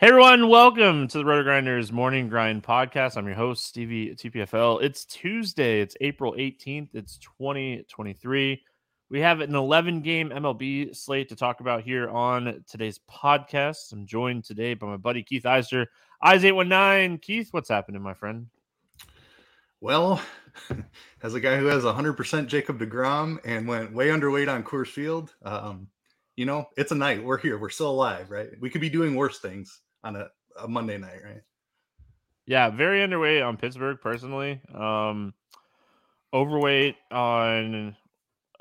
Hey everyone, welcome to the RotoGrinders Morning Grind Podcast. I'm your host, Stevie TPFL. It's Tuesday, it's April 18th, it's 2023. We have an 11 game MLB slate to talk about here on today's podcast. I'm joined today by my buddy Keith Eiser, Eys819. Keith, what's happening, my friend? Well, as a guy who has 100% Jacob DeGrom and went way underweight on Coors Field, um, you know, it's a night. We're here. We're still alive, right? We could be doing worse things on a, a Monday night, right? Yeah, very underweight on Pittsburgh personally. Um, overweight on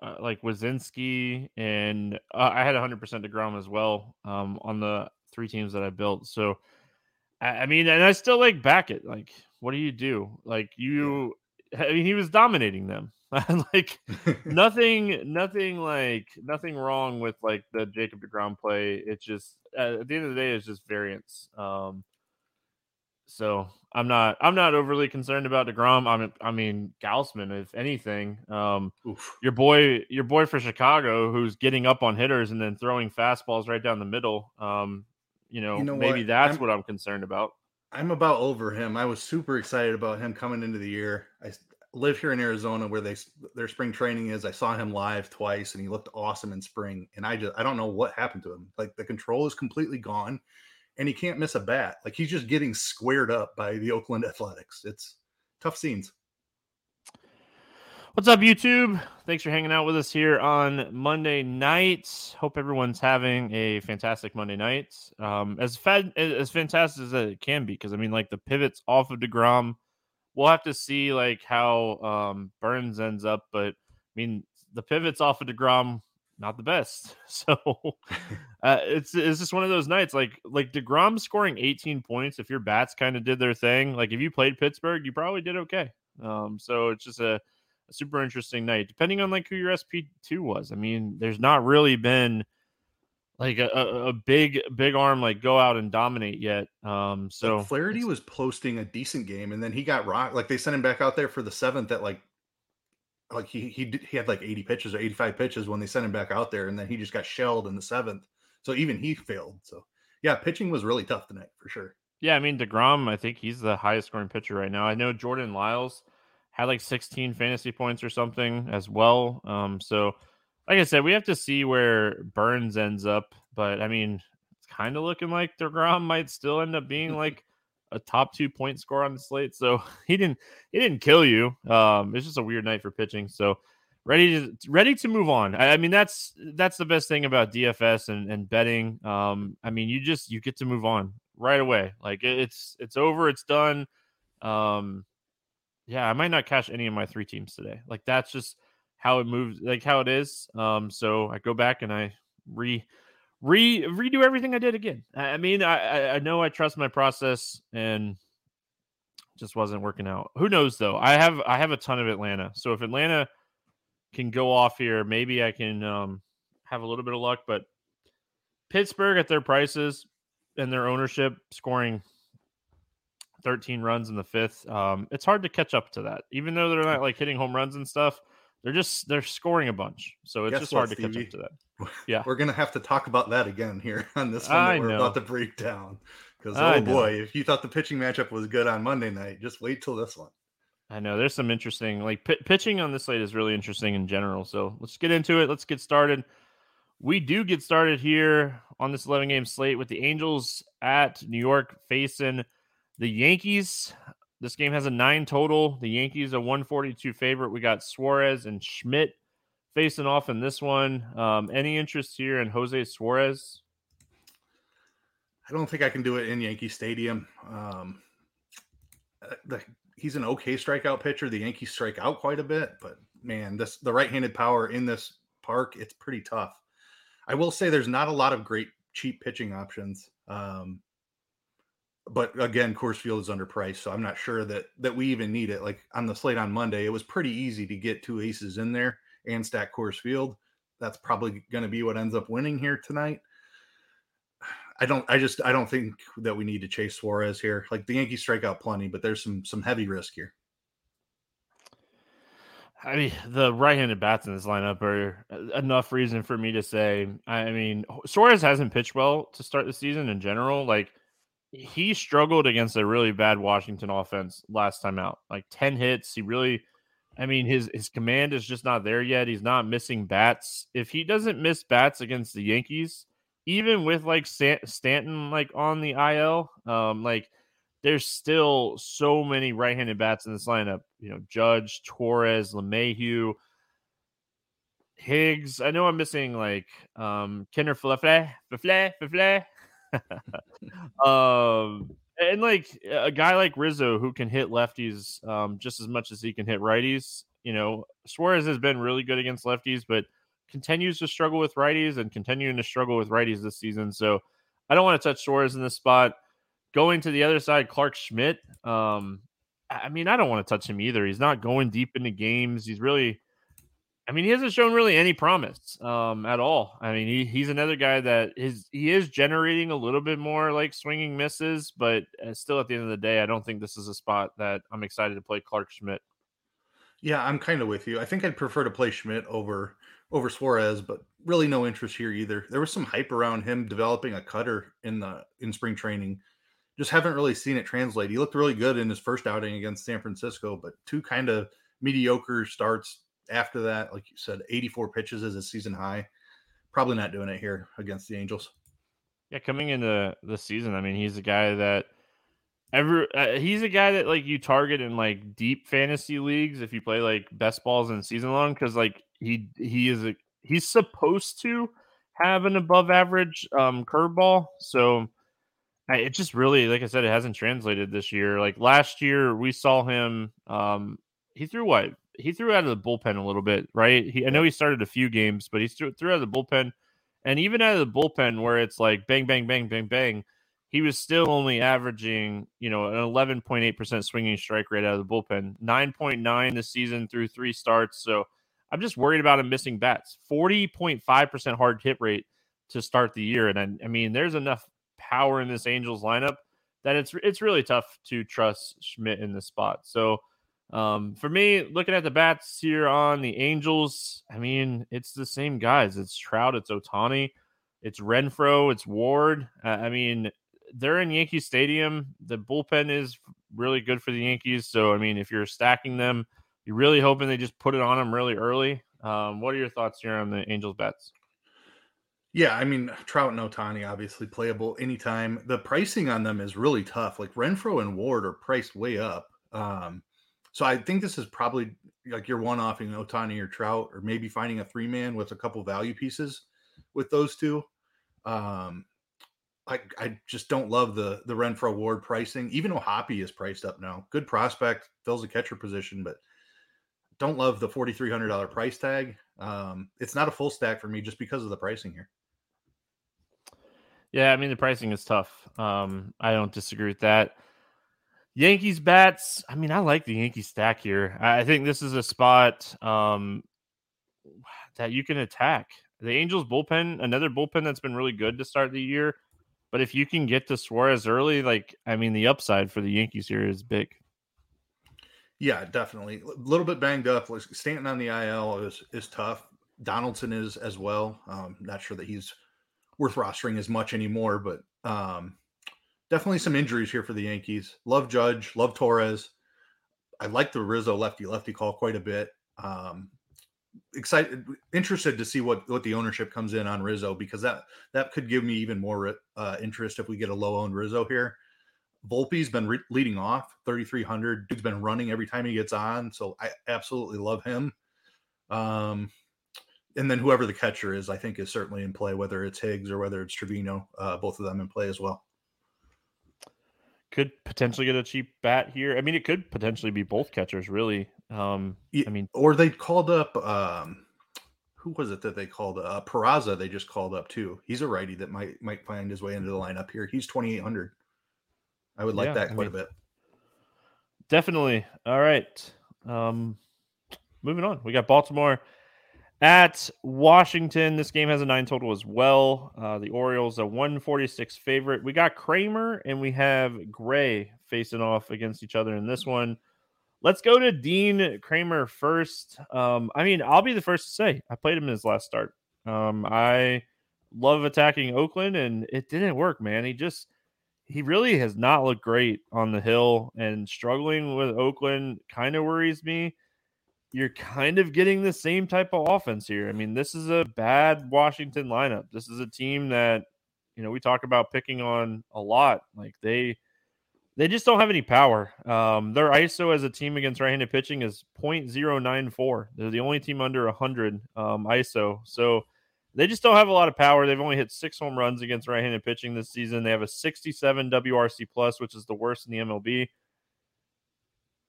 uh, like Wazinski, and uh, I had 100% Degrom as well um, on the three teams that I built. So, I, I mean, and I still like back it. Like, what do you do? Like, you, I mean, he was dominating them. like nothing, nothing like nothing wrong with like the Jacob Degrom play. It's just uh, at the end of the day, it's just variance. Um, so I'm not, I'm not overly concerned about Degrom. I mean, I mean Gausman, if anything. Um, your boy, your boy for Chicago, who's getting up on hitters and then throwing fastballs right down the middle. Um, you know, you know maybe what? that's I'm, what I'm concerned about. I'm about over him. I was super excited about him coming into the year. I live here in Arizona where they their spring training is. I saw him live twice and he looked awesome in spring. And I just I don't know what happened to him. Like the control is completely gone and he can't miss a bat. Like he's just getting squared up by the Oakland Athletics. It's tough scenes. What's up, YouTube? Thanks for hanging out with us here on Monday night. Hope everyone's having a fantastic Monday night. Um, as fed as fantastic as it can be, because I mean, like the pivots off of Degrom we'll have to see like how um, Burnes ends up. But I mean, the pivots off of Degrom not the best. So uh, it's it's just one of those nights. Like like Degrom scoring 18 points. If your bats kind of did their thing, like if you played Pittsburgh, you probably did okay. Um, so it's just a, a super interesting night, depending on like who your SP two was. I mean, there's not really been like a, a, big big arm like go out and dominate yet. Um, so like Flaherty was posting a decent game, and then he got rocked. Like they sent him back out there for the seventh at like like he he he had like 80 pitches or 85 pitches when they sent him back out there, and then he just got shelled in the seventh. So even he failed. So yeah, pitching was really tough tonight for sure. Yeah, I mean Degrom, I think he's the highest scoring pitcher right now. I know Jordan Lyles had like 16 fantasy points or something as well. Um, so like I said, we have to see where Burnes ends up. But I mean, it's kind of looking like Degrom might still end up being like a top two point score on the slate. So he didn't he didn't kill you. Um, it's just a weird night for pitching. So ready to ready to move on. I, I, mean, that's that's the best thing about DFS and, and betting. Um, I mean, you just you get to move on right away. Like it's it's over, it's done. Um, yeah, I might not cash any of my three teams today. Like that's just how it moves, like how it is. Um, so I go back and I re re redo everything I did again. I mean, I I know I trust my process and just wasn't working out. Who knows though? I have I have a ton of Atlanta. So if Atlanta can go off here, maybe I can um, have a little bit of luck. But Pittsburgh at their prices and their ownership scoring 13 runs in the fifth. Um, it's hard to catch up to that, even though they're not like hitting home runs and stuff. They're just they're scoring a bunch, so it's Guess just what, hard to Stevie? catch up to that. Yeah, we're gonna have to talk about that again here on this one that I we're know. about to break down. Because oh boy, if you thought the pitching matchup was good on Monday night, just wait till this one. I know there's some interesting like p- pitching on this slate is really interesting in general. So let's get into it. Let's get started. We do get started here on this 11 game slate with the Angels at New York facing the Yankees. This game has a nine total. The Yankees a 142 favorite. We got Suarez and Schmidt facing off in this one. Um, any interest here in Jose Suarez? I don't think I can do it in Yankee Stadium. Um, uh, the, he's an okay strikeout pitcher. The Yankees strike out quite a bit, but man, this the right-handed power in this park, it's pretty tough. I will say there's not a lot of great cheap pitching options. Um, but again, Coors Field is underpriced, so I'm not sure that that we even need it. Like on the slate on Monday, it was pretty easy to get two aces in there and stack Coors Field. That's probably going to be what ends up winning here tonight. I don't. I just. I don't think that we need to chase Suarez here. Like the Yankees strike out plenty, but there's some some heavy risk here. I mean, the right-handed bats in this lineup are uh, enough reason for me to say. I mean, Suarez hasn't pitched well to start the season in general. Like he struggled against a really bad Washington offense last time out. Like 10 hits. He really I mean his his command is just not there yet. He's not missing bats. If he doesn't miss bats against the Yankees, even with like Stanton like on the IL, um like there's still so many right-handed bats in this lineup. You know, Judge, Torres, LeMahieu, Higgs. I know I'm missing like um Kiner Flefle, Flefle, Flefle. um, and like a guy like Rizzo who can hit lefties um, just as much as he can hit righties. You know, Suarez has been really good against lefties, but continues to struggle with righties and continuing to struggle with righties this season. So I don't want to touch Suarez in this spot. Going to the other side, Clark Schmidt. Um, I mean, I don't want to touch him either. He's not going deep into games. He's really I mean, he hasn't shown really any promise um, at all. I mean, he, he's another guy that is he is generating a little bit more like swinging misses, but uh, still at the end of the day, I don't think this is a spot that I'm excited to play Clark Schmidt. Yeah, I'm kind of with you. I think I'd prefer to play Schmidt over over Suarez, but really no interest here either. There was some hype around him developing a cutter in the in spring training. Just haven't really seen it translate. He looked really good in his first outing against San Francisco, but two kind of mediocre starts after that, like you said, 84 pitches is a season high. Probably not doing it here against the Angels. Yeah, coming into the season, I mean, he's a guy that ever uh, he's a guy that like you target in like deep fantasy leagues if you play like best balls in season long because like he he is a he's supposed to have an above average um curveball. So it just really, like I said, it hasn't translated this year. Like last year, we saw him. Um, he threw what he threw out of the bullpen a little bit, right? He, I know he started a few games, but he threw, threw out of the bullpen, and even out of the bullpen where it's like bang, bang, bang, bang, bang, he was still only averaging, you know, an 11.8% swinging strike rate out of the bullpen, 9.9 this season through three starts. So I'm just worried about him missing bats. 40.5% hard hit rate to start the year, and I, I mean, there's enough power in this Angels lineup that it's it's really tough to trust Schmidt in this spot. So um, for me, looking at the bats here on the Angels, I mean, it's the same guys. It's Trout, it's Ohtani, it's Renfroe, it's Ward. Uh, I mean, they're in Yankee Stadium. The bullpen is really good for the Yankees. So, I mean, if you're stacking them, you're really hoping they just put it on them really early. Um, what are your thoughts here on the Angels bets? Yeah, I mean Trout and Ohtani obviously playable anytime. The pricing on them is really tough. Like Renfroe and Ward are priced way up. Um, so I think this is probably like you're one offing Ohtani or Trout, or maybe finding a three man with a couple value pieces with those two. Um, I, I just don't love the the Renfroe Ward pricing. Even O'Hoppe is priced up now. Good prospect, fills a catcher position, but don't love the forty three hundred dollar price tag. Um, it's not a full stack for me just because of the pricing here. Yeah, I mean the pricing is tough. Um, I don't disagree with that. Yankees bats. I mean, I like the Yankee stack here. I think this is a spot. Um, that you can attack. The Angels bullpen, another bullpen that's been really good to start the year. But if you can get to Suarez early, like I mean, the upside for the Yankees here is big. Yeah, definitely. A little bit banged up. Stanton on the IL is is tough. Donaldson is as well. Um, not sure that he's worth rostering as much anymore, but um, definitely some injuries here for the Yankees. Love Judge, love Torres. I like the Rizzo lefty lefty call quite a bit. Um, excited, interested to see what what the ownership comes in on Rizzo because that that could give me even more uh, interest if we get a low owned Rizzo here. Volpe's been re- leading off 3,300. Dude's been running every time he gets on, so I absolutely love him. Um, and then whoever the catcher is, I think is certainly in play, whether it's Higgs or whether it's Trevino, uh, both of them in play as well. Could potentially get a cheap bat here. I mean, it could potentially be both catchers, really. Um, I mean, or they called up. Um, who was it that they called? Uh, Peraza. They just called up too. He's a righty that might might find his way into the lineup here. He's twenty eight hundred. I would like yeah, that quite I mean, a bit. Definitely. All right. Um, moving on. We got Baltimore at Washington. This game has a nine total as well. Uh, the Orioles a 146 favorite. We got Kremer and we have Gray facing off against each other in this one. Let's go to Dean Kremer first. Um, I mean, I'll be the first to say I played him in his last start. Um, I love attacking Oakland, and it didn't work, man. He just he really has not looked great on the hill, and struggling with Oakland kind of worries me you're kind of getting the same type of offense here. I mean, this is a bad Washington lineup. This is a team that, you know, we talk about picking on a lot. Like they they just don't have any power. Um, their ISO as a team against right-handed pitching is 0.094. They're the only team under 100 um, ISO. So they just don't have a lot of power. They've only hit six home runs against right-handed pitching this season. They have a 67 WRC plus, which is the worst in the MLB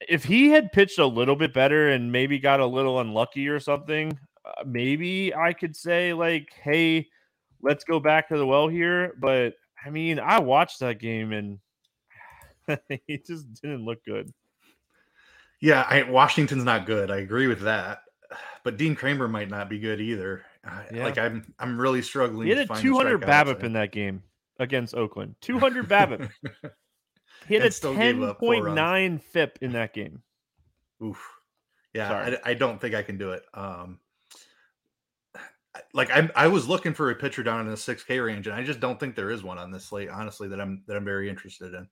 if he had pitched a little bit better and maybe got a little unlucky or something, uh, maybe I could say like, "Hey, let's go back to the well here." But I mean, I watched that game and he just didn't look good. Yeah, I, Washington's not good. I agree with that. But Dean Kremer might not be good either. Yeah. Like I'm, I'm really struggling. He had a 200 BABIP in that game against Oakland. 200 BABIP. He had a ten point nine FIP in that game. Oof. Yeah, I, I, don't think I can do it. Um, like I, I was looking for a pitcher down in the six K range, and I just don't think there is one on this slate. Honestly, that I'm that I'm very interested in.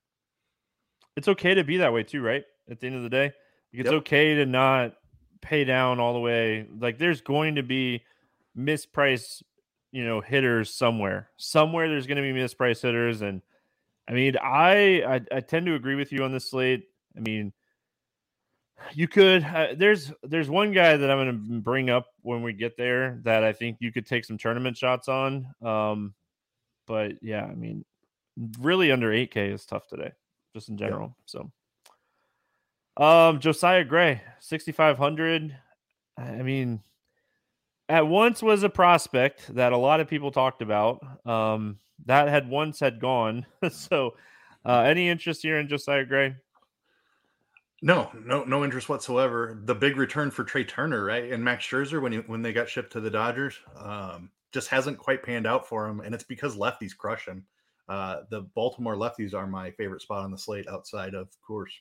It's okay to be that way too, right? At the end of the day, it's yep. okay to not pay down all the way. Like there's going to be mispriced, you know, hitters somewhere. Somewhere there's going to be mispriced hitters, and I mean, I, I, I tend to agree with you on this slate. I mean, you could uh, there's there's one guy that I'm going to bring up when we get there that I think you could take some tournament shots on. Um, but yeah, I mean, really under 8K is tough today, just in general. Yeah. So, um, Josiah Gray, 6,500. I mean, at once was a prospect that a lot of people talked about. Um, that had once had gone. so, uh, any interest here in Josiah Gray? No, no, no interest whatsoever. The big return for Trea Turner, right, and Max Scherzer when he, when they got shipped to the Dodgers, um, just hasn't quite panned out for him, and it's because lefties crush him. Uh, the Baltimore lefties are my favorite spot on the slate outside of course.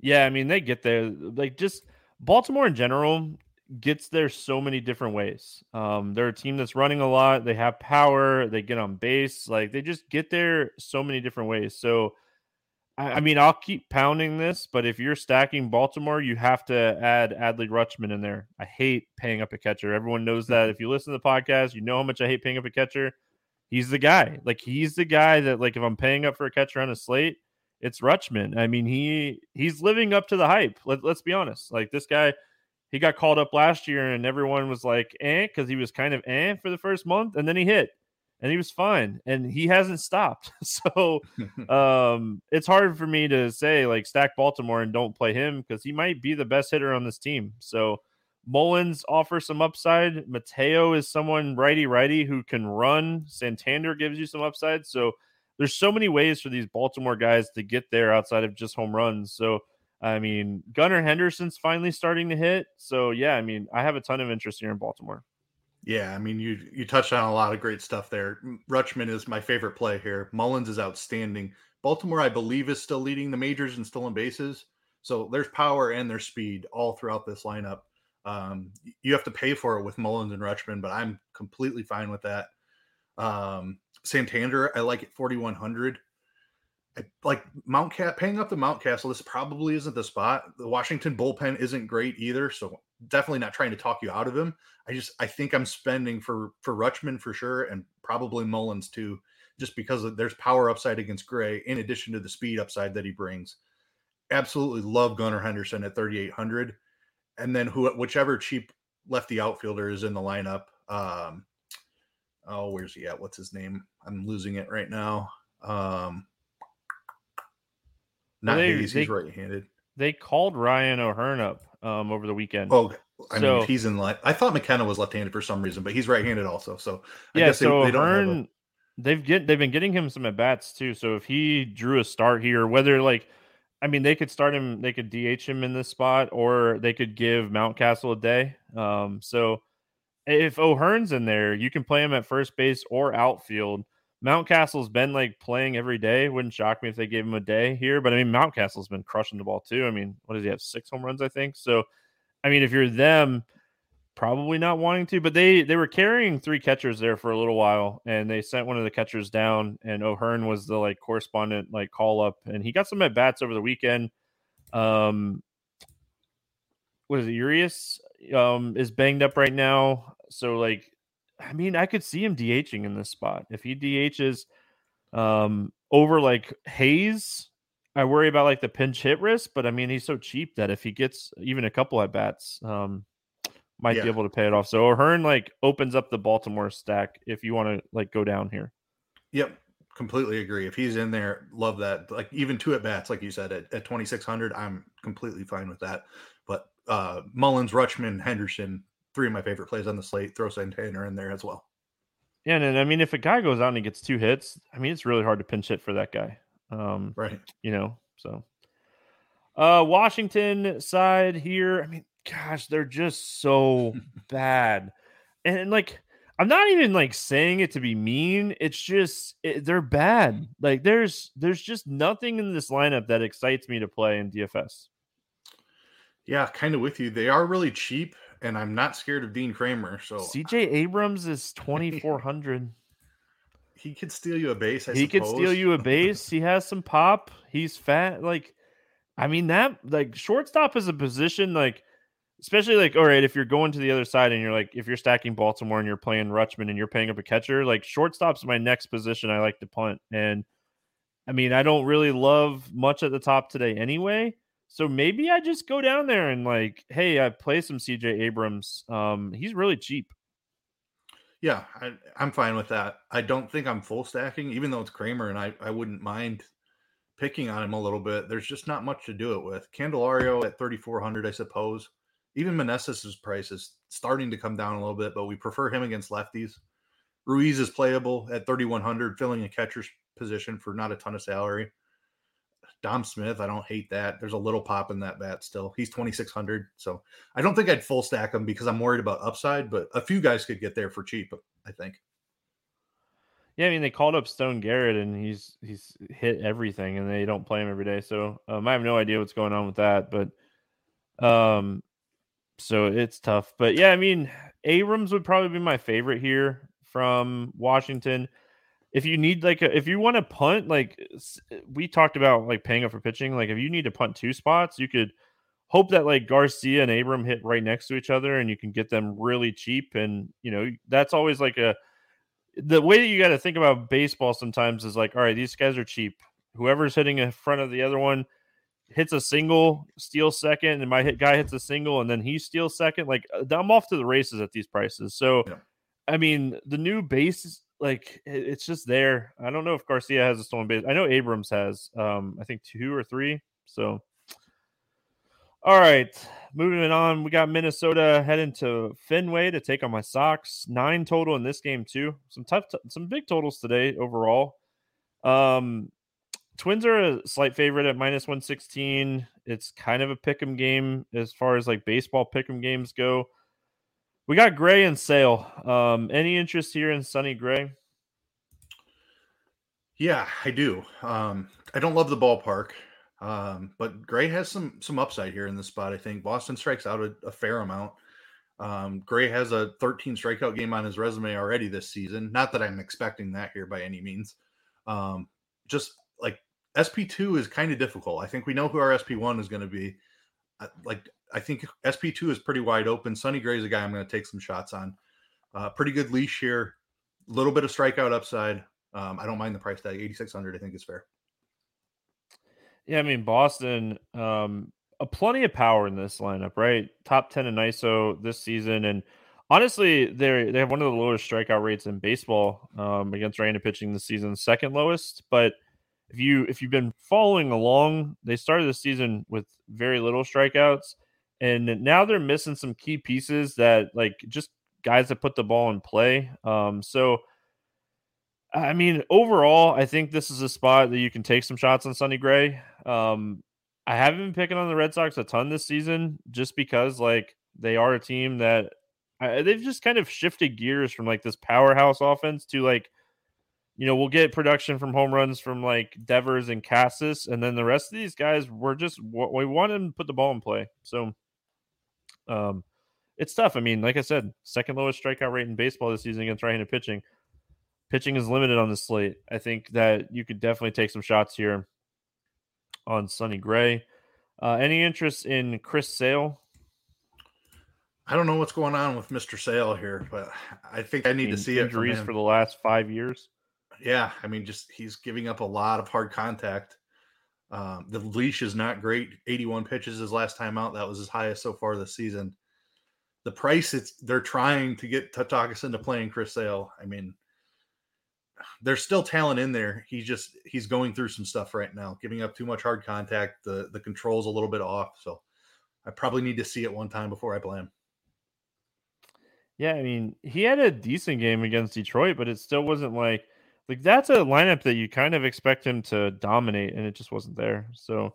Yeah, I mean they get there. Like just Baltimore in general gets there so many different ways. Um, they're a team that's running a lot. They have power. They get on base. Like they just get there so many different ways. So, I, I mean, I'll keep pounding this, but if you're stacking Baltimore, you have to add Adley Rutschman in there. I hate paying up a catcher. Everyone knows that. If you listen to the podcast, you know how much I hate paying up a catcher. He's the guy. Like he's the guy that like if I'm paying up for a catcher on a slate, it's Rutschman. I mean, he he's living up to the hype. Let, let's be honest. Like this guy he got called up last year and everyone was like, eh, because he was kind of eh for the first month and then he hit and he was fine and he hasn't stopped. So um, it's hard for me to say like stack Baltimore and don't play him because he might be the best hitter on this team. So Mullins offers some upside. Mateo is someone righty righty who can run. Santander gives you some upside. So there's so many ways for these Baltimore guys to get there outside of just home runs. So I mean, Gunnar Henderson's finally starting to hit. So yeah, I mean, I have a ton of interest here in Baltimore. Yeah, I mean, you you touched on a lot of great stuff there. Rutschman is my favorite play here. Mullins is outstanding. Baltimore, I believe, is still leading the majors in stolen bases. So there's power and there's speed all throughout this lineup. Um, you have to pay for it with Mullins and Rutschman, but I'm completely fine with that. Um, Santander, I like it 4100. Like Mount Cat paying up the Mountcastle. This probably isn't the spot. The Washington bullpen isn't great either, so definitely not trying to talk you out of him. I just I think I'm spending for for Rutschman for sure, and probably Mullins too, just because there's power upside against Gray in addition to the speed upside that he brings. Absolutely love Gunnar Henderson at 3,800, and then who whichever cheap lefty outfielder is in the lineup. Um, oh, where's he at? What's his name? I'm losing it right now. Um, not they, Hays, he's right-handed. They called Ryan O'Hearn up um, over the weekend. Oh, I so, mean, he's in like I thought McKenna was left-handed for some reason, but he's right-handed also. So I yeah, so they, they O'Hearn, a... they've get they've been getting him some at bats too. So if he drew a start here, whether like I mean, they could start him, they could DH him in this spot, or they could give Mountcastle a day. Um, so if O'Hearn's in there, you can play him at first base or outfield. Mountcastle's been like playing every day. Wouldn't shock me if they gave him a day here. But I mean, Mountcastle's been crushing the ball too. I mean, what does he have? Six home runs, I think. So, I mean, if you're them, probably not wanting to. But they they were carrying three catchers there for a little while, and they sent one of the catchers down. And O'Hearn was the like correspondent like call up, and he got some at bats over the weekend. Um, what is it? Urias um is banged up right now, so like I mean, I could see him DHing in this spot. If he DHs um, over like Hays, I worry about like the pinch hit risk, but I mean, he's so cheap that if he gets even a couple at bats, um, might yeah. be able to pay it off. So O'Hearn like opens up the Baltimore stack if you want to like go down here. Yep, completely agree. If he's in there, love that. Like even two at bats, like you said, at, at 2600, I'm completely fine with that. But uh Mullins, Rutschman, Henderson, three of my favorite plays on the slate. Throw Santana in there as well. Yeah, and I mean, if a guy goes out and he gets two hits, I mean, it's really hard to pinch hit for that guy. Um, right. You know, so uh Washington side here, I mean, gosh, they're just so bad. And like I'm not even like saying it to be mean. It's just it, they're bad. Like there's there's just nothing in this lineup that excites me to play in DFS. Yeah, kind of with you. They are really cheap and I'm not scared of Dean Kremer. So CJ Abrams is 2400. he could steal you a base. I he suppose. could steal you a base. he has some pop. He's fat. Like, I mean, that like shortstop is a position like, especially like, all right, if you're going to the other side and you're like, if you're stacking Baltimore and you're playing Rutschman and you're paying up a catcher, like shortstop's my next position I like to punt. And I mean, I don't really love much at the top today anyway. So maybe I just go down there and like, hey, I play some CJ Abrams. Um, he's really cheap. Yeah, I, am fine with that. I don't think I'm full stacking, even though it's Kremer, and I, I wouldn't mind picking on him a little bit. There's just not much to do it with. Candelario at 3,400, I suppose. Even Meneses' price is starting to come down a little bit, but we prefer him against lefties. Ruiz is playable at 3,100, filling a catcher's position for not a ton of salary. Dom Smith, I don't hate that. There's a little pop in that bat still. He's 2600. So I don't think I'd full stack him because I'm worried about upside, but a few guys could get there for cheap, I think. Yeah, I mean they called up Stone Garrett and he's he's hit everything and they don't play him every day. So um, I have no idea what's going on with that, but um so it's tough. But yeah, I mean Abrams would probably be my favorite here from Washington if you need like a, if you want to punt like we talked about like paying up for pitching like if you need to punt two spots you could hope that like garcia and abram hit right next to each other and you can get them really cheap and you know that's always like a the way that you got to think about baseball sometimes is like all right these guys are cheap whoever's hitting in front of the other one hits a single steals second and my hit guy hits a single and then he steals second like i'm off to the races at these prices so yeah. i mean the new base like it's just there. I don't know if Garcia has a stolen base. I know Abrams has. Um, I think two or three. So, all right, moving on. We got Minnesota heading to Fenway to take on my Sox. Nine total in this game too. Some tough, t- some big totals today overall. Um, Twins are a slight favorite at minus 116. It's kind of a pick 'em game as far as like baseball pick 'em games go. We got Gray and Sale. Um, any interest here in Sonny Gray? Yeah, I do. Um, I don't love the ballpark, um, but Gray has some some upside here in this spot. I think Boston strikes out a, a fair amount. Um, Gray has a 13 strikeout game on his resume already this season. Not that I'm expecting that here by any means. Um, just like SP2 is kind of difficult. I think we know who our SP1 is going to be. like I think SP2 is pretty wide open. Sonny Gray is a guy I'm going to take some shots on. Uh, pretty good leash here. A little bit of strikeout upside. Um, I don't mind the price tag. 8600 I think is fair. Yeah, I mean Boston um a plenty of power in this lineup, right? Top 10 in ISO this season and honestly, they they have one of the lowest strikeout rates in baseball um, against right-handed pitching this season, second lowest, but if you if you've been following along, they started the season with very little strikeouts, and now they're missing some key pieces that like just guys that put the ball in play. Um, so, I mean, overall, I think this is a spot that you can take some shots on Sonny Gray. Um, I haven't been picking on the Red Sox a ton this season, just because like they are a team that I, they've just kind of shifted gears from like this powerhouse offense to like you know, we'll get production from home runs from like Devers and Casas, and then the rest of these guys we're just we want them to put the ball in play. So, um, it's tough. I mean, like I said, second lowest strikeout rate in baseball this season against right-handed pitching. Pitching is limited on the slate. I think that you could definitely take some shots here on Sonny Gray. Uh, any interest in Chris Sale? I don't know what's going on with Mr. Sale here, but I think I need to see injuries for the last five years yeah, I mean, just he's giving up a lot of hard contact. Um, the leash is not great. 81 pitches his last time out. That was his highest so far this season. The price it's they're trying to get Tatakis into playing Chris Sale. I mean, there's still talent in there. He's just he's going through some stuff right now, giving up too much hard contact. The the control's a little bit off. So I probably need to see it one time before I play him. Yeah, I mean, he had a decent game against Detroit, but it still wasn't like like that's a lineup that you kind of expect him to dominate, and it just wasn't there. So,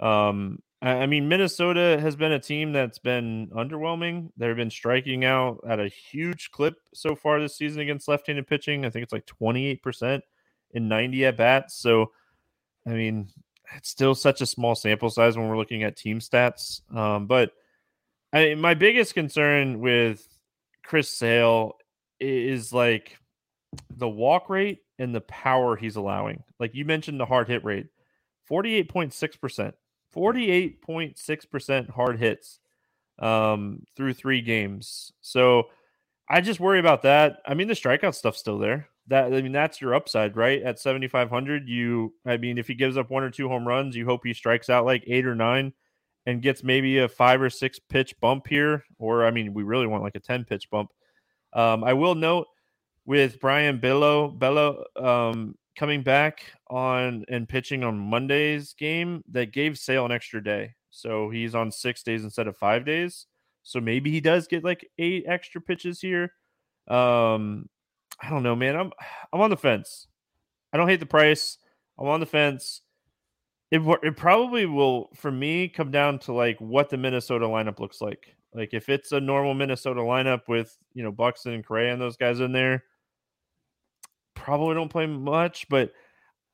um, I, I mean, Minnesota has been a team that's been underwhelming. They've been striking out at a huge clip so far this season against left-handed pitching. I think it's like twenty-eight percent in ninety at bats. So, I mean, it's still such a small sample size when we're looking at team stats. Um, but I, my biggest concern with Chris Sale is like the walk rate and the power he's allowing. Like you mentioned, the hard hit rate 48.6%. 48.6% hard hits um, through three games. So I just worry about that. I mean, the strikeout stuff's still there. That I mean, that's your upside, right? At 7,500, you, I mean, if he gives up one or two home runs, you hope he strikes out like eight or nine and gets maybe a five or six pitch bump here. Or, I mean, we really want like a 10 pitch bump. Um, I will note with Brayan Bello Bello um, coming back on and pitching on Monday's game that gave Sale an extra day. So he's on six days instead of five days. So maybe he does get like eight extra pitches here. Um, I don't know, man. I'm I'm on the fence. I don't hate the price. I'm on the fence. It it probably will for me come down to like what the Minnesota lineup looks like. Like if it's a normal Minnesota lineup with you know Buxton and Correa and those guys in there, probably don't play much, but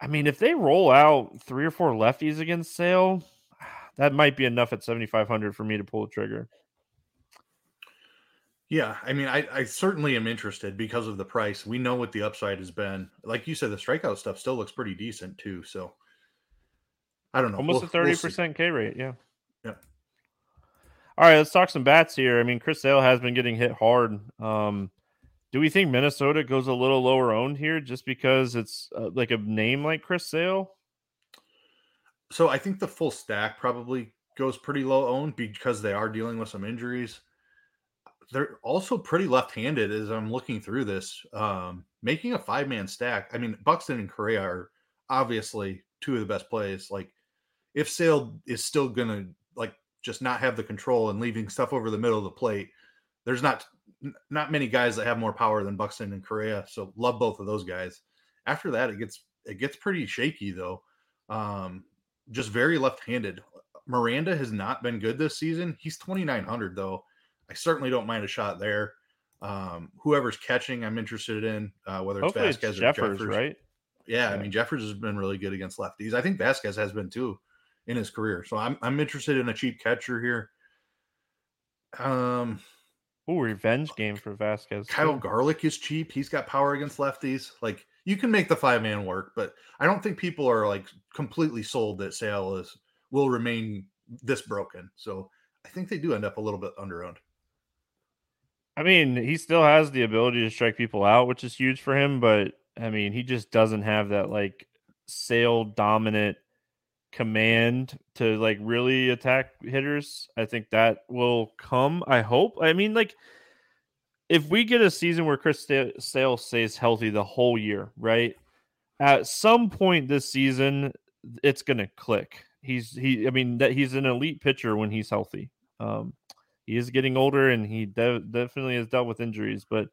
I mean, if they roll out three or four lefties against Sale, that might be enough at 7,500 for me to pull the trigger. Yeah, I mean, I, I certainly am interested because of the price. We know what the upside has been. Like you said, the strikeout stuff still looks pretty decent too. So I don't know. Almost we'll, a 30% we'll K rate. Yeah. Yeah. All right, let's talk some bats here. I mean, Chris Sale has been getting hit hard. Um, do we think Minnesota goes a little lower owned here just because it's uh, like a name like Chris Sale? So I think the full stack probably goes pretty low owned because they are dealing with some injuries. They're also pretty left handed as I'm looking through this. Um, making a five man stack, I mean, Buxton and Correa are obviously two of the best plays. Like, if Sale is still to like just not have the control and leaving stuff over the middle of the plate, there's not not many guys that have more power than Buxton and Correa. So love both of those guys. After that, it gets it gets pretty shaky though. Um, just very left-handed. Miranda has not been good this season. He's 2,900 though. I certainly don't mind a shot there. Um, whoever's catching, I'm interested in uh, whether it's Hopefully Vasquez it's or Jeffers, Jeffers. right? Yeah, I mean Jeffers has been really good against lefties. I think Vasquez has been too in his career. So I'm I'm interested in a cheap catcher here. Um, Ooh, revenge game for Vasquez. Kyle too. Garlick is cheap. He's got power against lefties. Like you can make the five man work, but I don't think people are like completely sold that Sale is will remain this broken. So I think they do end up a little bit under owned. I mean, he still has the ability to strike people out, which is huge for him. But I mean, he just doesn't have that like sale dominant command to like really attack hitters. I think that will come. I hope. I mean, like if we get a season where Chris Sale stays healthy the whole year, right? At some point this season, it's gonna click. He's he. I mean, that he's an elite pitcher when he's healthy. Um, he is getting older and he de- definitely has dealt with injuries, but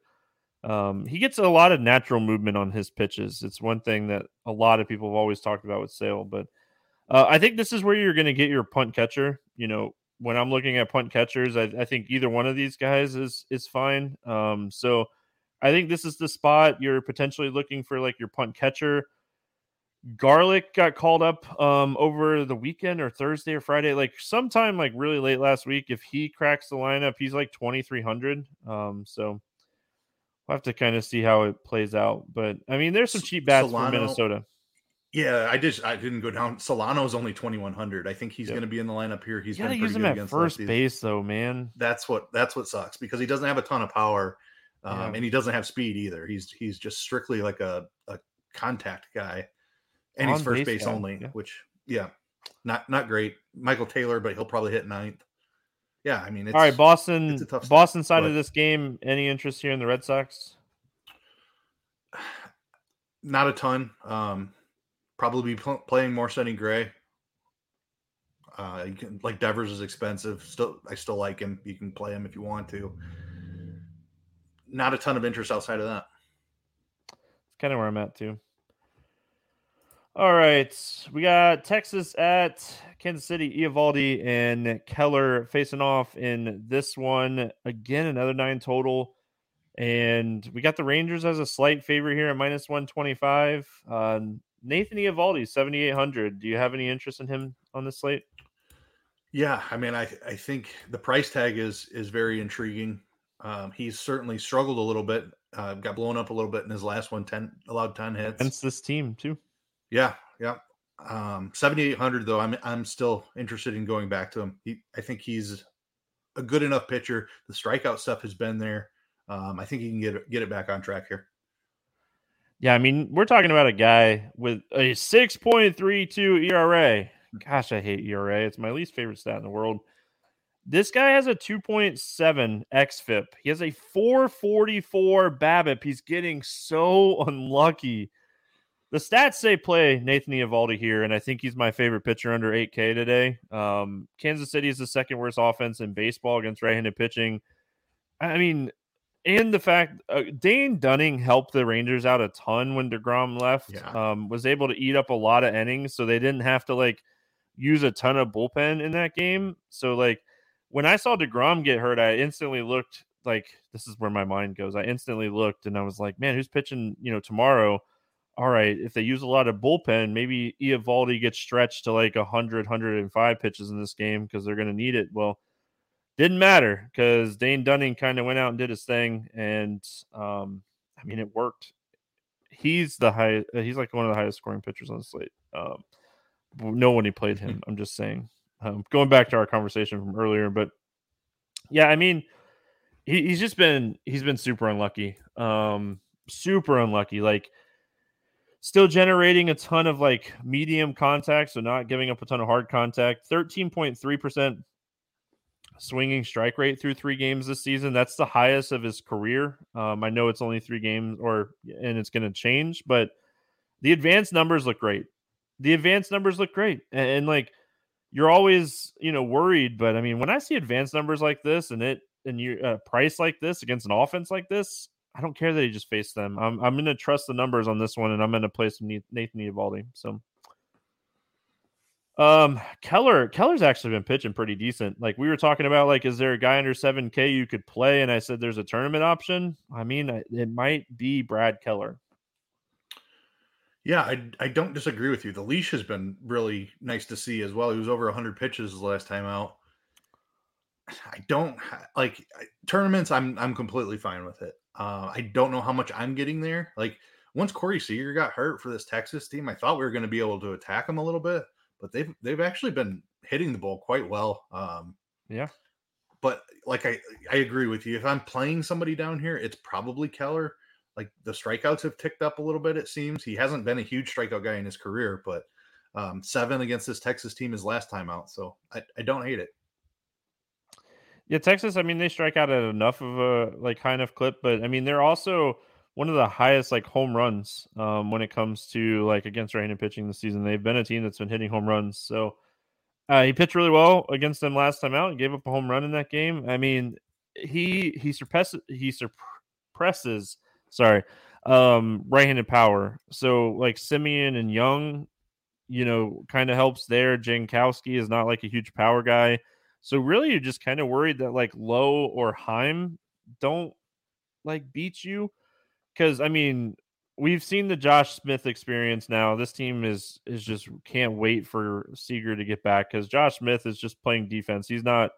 um, he gets a lot of natural movement on his pitches. It's one thing that a lot of people have always talked about with Sale, but uh, I think this is where you're going to get your punt catcher. You know, when I'm looking at punt catchers, I, I think either one of these guys is is fine. Um, so I think this is the spot you're potentially looking for, like your punt catcher. Garlick got called up um, over the weekend or Thursday or Friday, like sometime like really late last week. If he cracks the lineup, he's like 2,300. Um, so we'll have to kind of see how it plays out. But I mean, there's some cheap bats Solano- from Minnesota. Yeah, I just I didn't go down. Solano's only 2100. I think he's Yep. going to be in the lineup here. He's gotta been use him at first base, though, man. That's what that's what sucks because he doesn't have a ton of power, um, Yeah. and he doesn't have speed either. He's he's just strictly like a, a contact guy, and he's first base base only, yeah. which yeah, not not great. Michael Taylor, but he'll probably hit ninth. Yeah, I mean, it's, All right, Boston. it's a tough start, Boston side but- of this game. Any interest here in the Red Sox? not a ton. Um, probably be pl- playing more Sonny Gray. Uh, you can like Devers is expensive. Still, I still like him. You can play him if you want to. Not a ton of interest outside of that. It's kind of where I'm at too. All right, we got Texas at Kansas City. Eovaldi and Keller facing off in this one again. Another nine total, and we got the Rangers as a slight favorite here at minus one twenty five. Uh, Nathan Eovaldi seventy eight hundred. Do you have any interest in him on this slate? Yeah, I mean, I I think the price tag is is very intriguing. Um, he's certainly struggled a little bit. Uh, got blown up a little bit in his last one. Ten allowed ten hits. Against this team too. Yeah, yeah. Um, 7800 though. I'm I'm still interested in going back to him. He, I think he's a good enough pitcher. The strikeout stuff has been there. Um, I think he can get get it back on track here. Yeah, I mean, we're talking about a guy with a 6.32 ERA. Gosh, I hate ERA. It's my least favorite stat in the world. This guy has a 2.7 XFIP. He has a 444 BABIP. He's getting so unlucky. The stats say play Nathan Eovaldi here, and I think he's my favorite pitcher under 8K today. Um, Kansas City is the second worst offense in baseball against right-handed pitching. I mean, and the fact uh, Dane Dunning helped the Rangers out a ton when Degrom left. Yeah. Um, was able to eat up a lot of innings, so they didn't have to like use a ton of bullpen in that game. So like when I saw Degrom get hurt, I instantly looked like this is where my mind goes. I instantly looked and I was like, man, who's pitching? You know, tomorrow. All right, if they use a lot of bullpen, maybe Eovaldi gets stretched to like 100, 105 pitches in this game because they're going to need it. Well, didn't matter because Dane Dunning kind of went out and did his thing, and um, I mean it worked. He's the high. uh, He's like one of the highest scoring pitchers on the slate. Um, no one he played him. I'm just saying. Um, going back to our conversation from earlier, but yeah, I mean, he, he's just been he's been super unlucky. Um, super unlucky. Like still generating a ton of like medium contact, so not giving up a ton of hard contact. 13.3% swinging strike rate through three games this season. That's the highest of his career. Um, I know it's only three games or and it's going to change, but the advanced numbers look great. The advanced numbers look great. And, and like you're always, you know, worried, but I mean, when I see advanced numbers like this and it and you uh, price like this against an offense like this, I don't care that he just faced them. I'm I'm going to trust the numbers on this one, and I'm going to play some Nathan Eovaldi. So Um, Keller, Keller's actually been pitching pretty decent. Like we were talking about, like, is there a guy under 7K you could play? And I said there's a tournament option. I mean, it might be Brad Keller. Yeah, I, I don't disagree with you. The leash has been really nice to see as well. He was over 100 pitches the last time out. I don't like tournaments. I'm I'm completely fine with it. Uh, I don't know how much I'm getting there. Like once Corey Seager got hurt for this Texas team, I thought we were going to be able to attack him a little bit, but they've they've actually been hitting the ball quite well. Um, yeah, but like I I agree with you. If I'm playing somebody down here, it's probably Keller. Like the strikeouts have ticked up a little bit. It seems he hasn't been a huge strikeout guy in his career, but um, seven against this Texas team his last time out. So I, I don't hate it. Yeah, Texas. I mean, they strike out at enough of a like kind of clip, but I mean, they're also one of the highest like home runs um, when it comes to like against right-handed pitching this season. They've been a team that's been hitting home runs. So uh, he pitched really well against them last time out. He gave up a home run in that game. I mean, he he surpasses he suppresses sorry um, right-handed power. So like Semien and Jung, you know, kind of helps there. Jankowski is not like a huge power guy. So really, you're just kind of worried that like Lowe or Heim don't like beat you, because I mean we've seen the Josh Smith experience now. This team is is just can't wait for Seager to get back because Josh Smith is just playing defense. He's not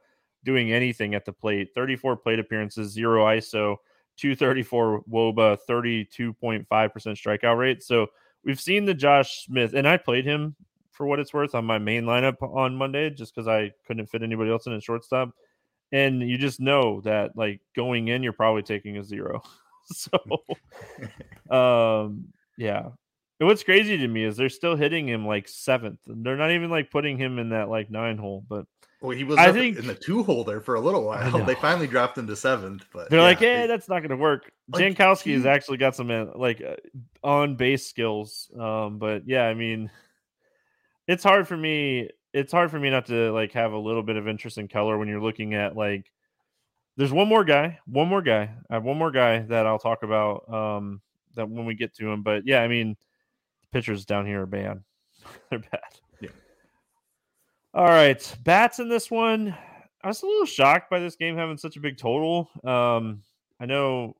doing anything at the plate. 34 plate appearances, zero ISO, 234 WOBA, 32.5% strikeout rate. So we've seen the Josh Smith, and I played him for what it's worth on my main lineup on Monday just because I couldn't fit anybody else in at shortstop. And you just know that like going in, you're probably taking a zero. so um yeah. And what's crazy to me is they're still hitting him like seventh. They're not even like putting him in that like nine hole, but well, he was I think, in the two hole there for a little while. They finally dropped him to seventh, but they're yeah, like, "Hey, that's not going to work." Like, Jankowski has actually got some uh, like uh, on base skills, um, but yeah, I mean, it's hard for me. It's hard for me not to like have a little bit of interest in Keller when you're looking at like. There's one more guy, one more guy. I have one more guy that I'll talk about um, that when we get to him. But yeah, I mean, the pitchers down here are bad. They're bad. Yeah. All right, bats in this one. I was a little shocked by this game having such a big total. Um, I know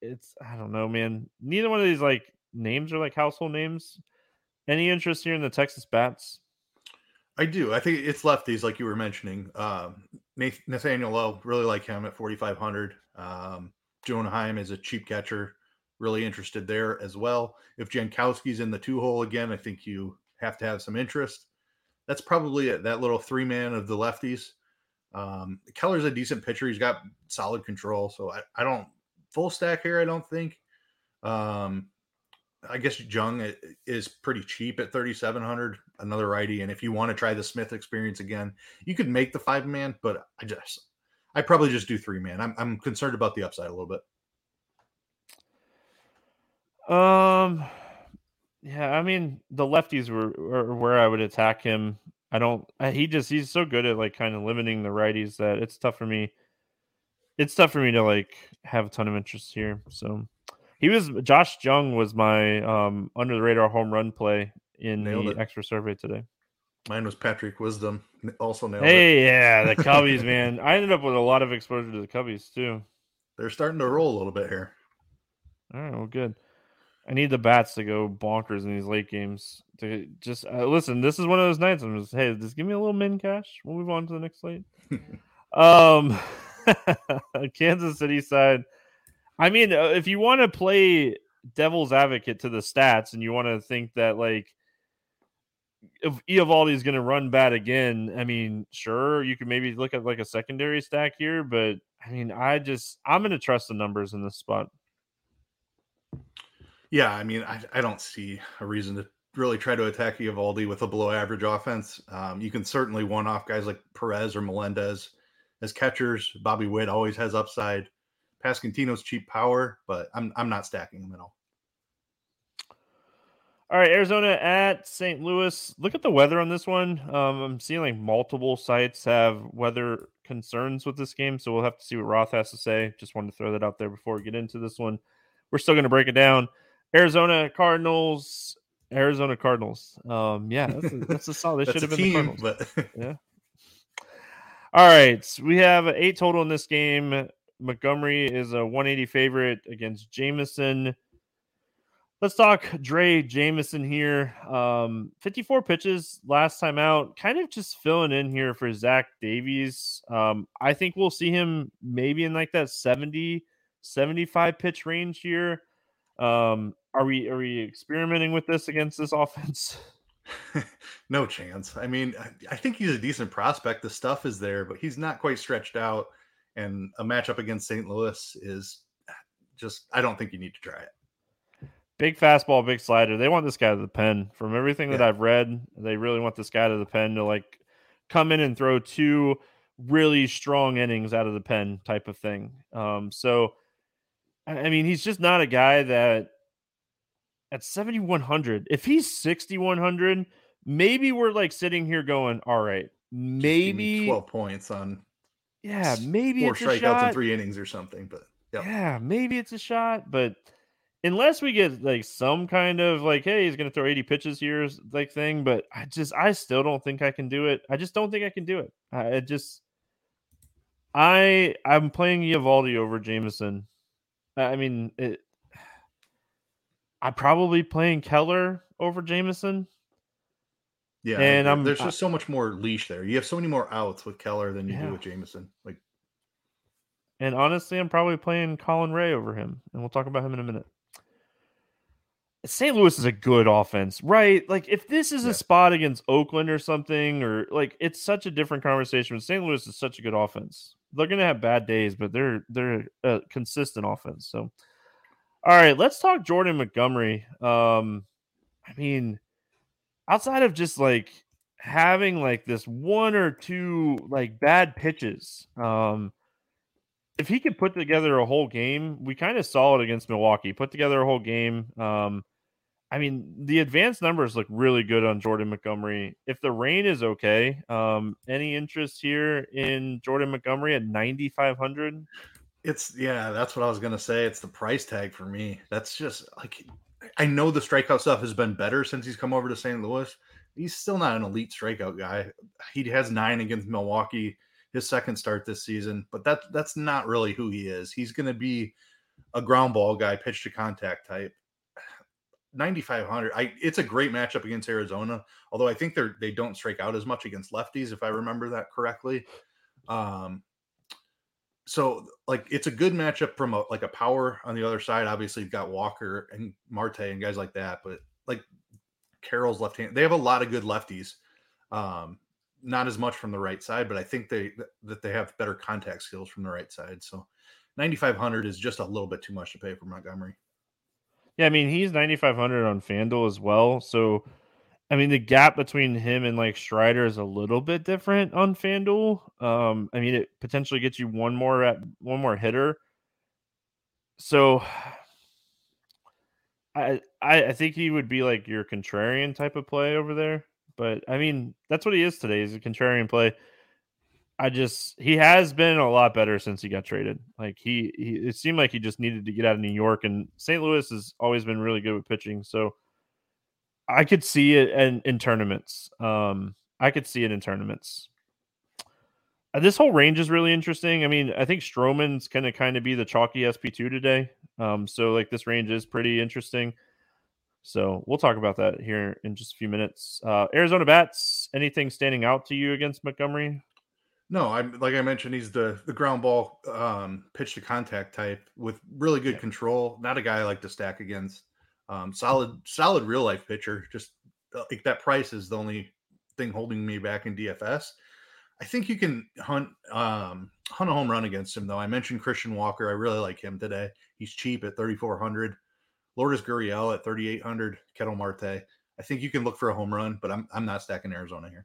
it's I don't know, man. Neither one of these like names are like household names. Any interest here in the Texas Bats? I do. I think it's lefties, like you were mentioning. Um, Nathaniel Lowe, really like him at 4,500. Um, Jonah Heim is a cheap catcher, really interested there as well. If Jankowski's in the two hole again, I think you have to have some interest. That's probably it. That little three man of the lefties. Um, Keller's a decent pitcher. He's got solid control. So I, I don't full stack here. I don't think. Um, I guess Jung is pretty cheap at 3,700, another righty. And if you want to try the Smith experience again, you could make the five man, but I just, I probably just do three man. I'm, I'm concerned about the upside a little bit. Um, yeah, I mean, the lefties were, were where I would attack him. I don't, he just, he's so good at like kind of limiting the righties that it's tough for me. It's tough for me to like have a ton of interest here. So, he was Josh Jung was my um, under the radar home run play in nailed the it. extra survey today. Mine was Patrick Wisdom, also nailed hey, it. yeah, the Cubbies, man. I ended up with a lot of exposure to the Cubbies too. They're starting to roll a little bit here. All right, well, good. I need the bats to go bonkers in these late games. To just uh, listen, this is one of those nights. I'm just, hey, just give me a little min cash. We'll move on to the next slate. um, Kansas City side. I mean, uh, if you want to play devil's advocate to the stats and you want to think that like if Eovaldi is going to run bad again, I mean, sure, you could maybe look at like a secondary stack here, but I mean, I just I'm going to trust the numbers in this spot. Yeah, I mean, I, I don't see a reason to really try to attack Eovaldi with a below average offense. Um, you can certainly one off guys like Perez or Melendez as catchers. Bobby Witt always has upside. Pasquantino's cheap power, but I'm I'm not stacking them at all. All right, Arizona at St. Louis. Look at the weather on this one. Um, I'm seeing like multiple sites have weather concerns with this game, so we'll have to see what Roth has to say. Just wanted to throw that out there before we get into this one. We're still going to break it down. Arizona Cardinals. Arizona Cardinals. Um, yeah, that's a, that's a solid. They should have been team, the Cardinals. But... yeah. All right, so we have eight total in this game. Montgomery is a 180 favorite against Jameson. Let's talk Drey Jameson here. Um, 54 pitches last time out, kind of just filling in here for Zach Davies. Um, I think we'll see him maybe in like that 70, 75 pitch range here. Um, are we are we experimenting with this against this offense? no chance. I mean, I, I think he's a decent prospect. The stuff is there, but he's not quite stretched out. And a matchup against St. Louis is just I don't think you need to try it. Big fastball, big slider. They want this guy to the pen. From everything that yeah. I've read, they really want this guy to the pen to like come in and throw two really strong innings out of the pen type of thing. Um, so, I mean, he's just not a guy that at 7,100, if he's 6,100, maybe we're like sitting here going, all right, maybe 12 points on, yeah, maybe four strikeouts in three innings or something. But yeah, yeah maybe it's a shot, but unless we get like some kind of like, hey, he's going to throw 80 pitches here, like thing. But I just, I still don't think I can do it. I just don't think I can do it. I just, I, I'm playing Eovaldi over Jameson. I mean, it, I'm probably playing Keller over Jameson. Yeah, and I'm, there's uh, just so much more leash there. You have so many more outs with Keller than you yeah. do with Jameson. Like, and honestly, I'm probably playing Colin Rea over him, and we'll talk about him in a minute. St. Louis is a good offense, right? Like if this is yeah. a spot against Oakland or something, or like it's such a different conversation. But St. Louis is such a good offense. They're gonna have bad days, but they're they're a consistent offense. So, all right, let's talk Jordan Montgomery. Um, I mean, outside of just like having like this one or two like bad pitches, um, if he could put together a whole game, we kind of saw it against Milwaukee. Put together a whole game. Um, I mean, the advanced numbers look really good on Jordan Montgomery. If the rain is okay, um, any interest here in Jordan Montgomery at 9,500? It's yeah, that's what I was gonna say. It's the price tag for me. That's just like I know the strikeout stuff has been better since he's come over to St. Louis. He's still not an elite strikeout guy. He has nine against Milwaukee his second start this season, but that's that's not really who he is. He's going to be a ground ball guy, pitch to contact type. 9500 I it's a great matchup against Arizona, although I think they're they don't strike out as much against lefties if I remember that correctly. Um so like it's a good matchup from a like a power on the other side. Obviously, you've got Walker and Marte and guys like that, but like Carroll's left hand, they have a lot of good lefties. Um, not as much from the right side, but I think they that they have better contact skills from the right side. So 9500 is just a little bit too much to pay for Montgomery. Yeah, I mean, he's 9500 on FanDuel as well. So I mean, the gap between him and like Strider is a little bit different on FanDuel. Um, I mean, it potentially gets you one more at one more hitter. So I, I I think he would be like your contrarian type of play over there. But I mean, that's what he is today. He's a contrarian play. I just he has been a lot better since he got traded. Like he, he it seemed like he just needed to get out of New York and St. Louis has always been really good with pitching. So I could see it in, in tournaments. Um, I could see it in tournaments. Uh, this whole range is really interesting. I mean, I think Stroman's gonna kind of be the chalky SP2 today. Um, so like this range is pretty interesting. So we'll talk about that here in just a few minutes. Uh, Arizona bats, anything standing out to you against Montgomery? No, I'm like I mentioned, he's the the ground ball um, pitch to contact type with really good yeah. control. Not a guy I like to stack against. Um, solid, solid real life pitcher. Just uh, like that price is the only thing holding me back in DFS. I think you can hunt um, hunt a home run against him though. I mentioned Christian Walker. I really like him today. He's cheap at 3,400. Lourdes Gurriel at 3,800, Ketel Marte. I think you can look for a home run, but I'm, I'm not stacking Arizona here.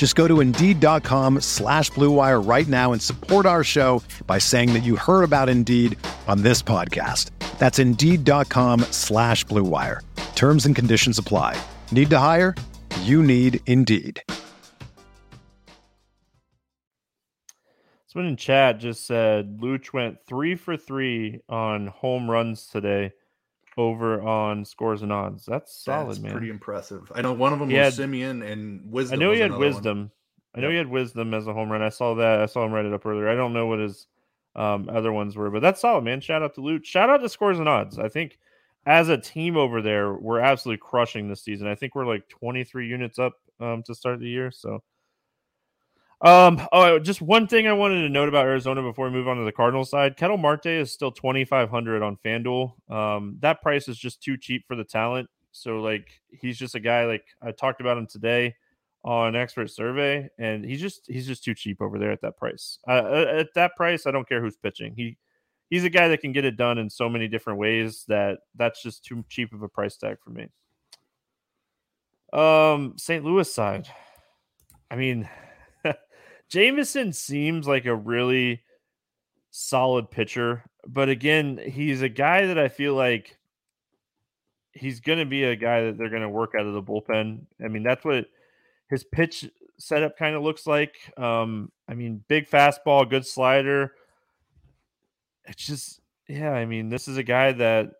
Just go to Indeed.com slash BlueWire right now and support our show by saying that you heard about Indeed on this podcast. That's Indeed.com slash BlueWire. Terms and conditions apply. Need to hire? You need Indeed. Someone in chat just said Luch went three for three on home runs today over on scores and odds. That's solid, That's man. Pretty impressive. I know one of them He was had- Semien and Wisdom. I know he had another one. wisdom. I know Yep. he had wisdom as a home run. I saw that. I saw him write it up earlier. I don't know what his um, other ones were, but that's solid, man. Shout out to Luch. Shout out to scores and odds. I think as a team over there, we're absolutely crushing this season. I think we're like 23 units up um, to start the year. So, um, oh, just one thing I wanted to note about Arizona before we move on to the Cardinals side. Ketel Marte is still 2,500 on FanDuel. Um, that price is just too cheap for the talent. So, like, he's just a guy like I talked about him today on expert survey and he's just he's just too cheap over there at that price uh, at that price i don't care who's pitching he he's a guy that can get it done in so many different ways that that's just too cheap of a price tag for me um st louis side i mean jameson seems like a really solid pitcher but again he's a guy that i feel like he's going to be a guy that they're going to work out of the bullpen i mean that's what his pitch setup kind of looks like. Um, I mean, big fastball, good slider. It's just, yeah, I mean, this is a guy that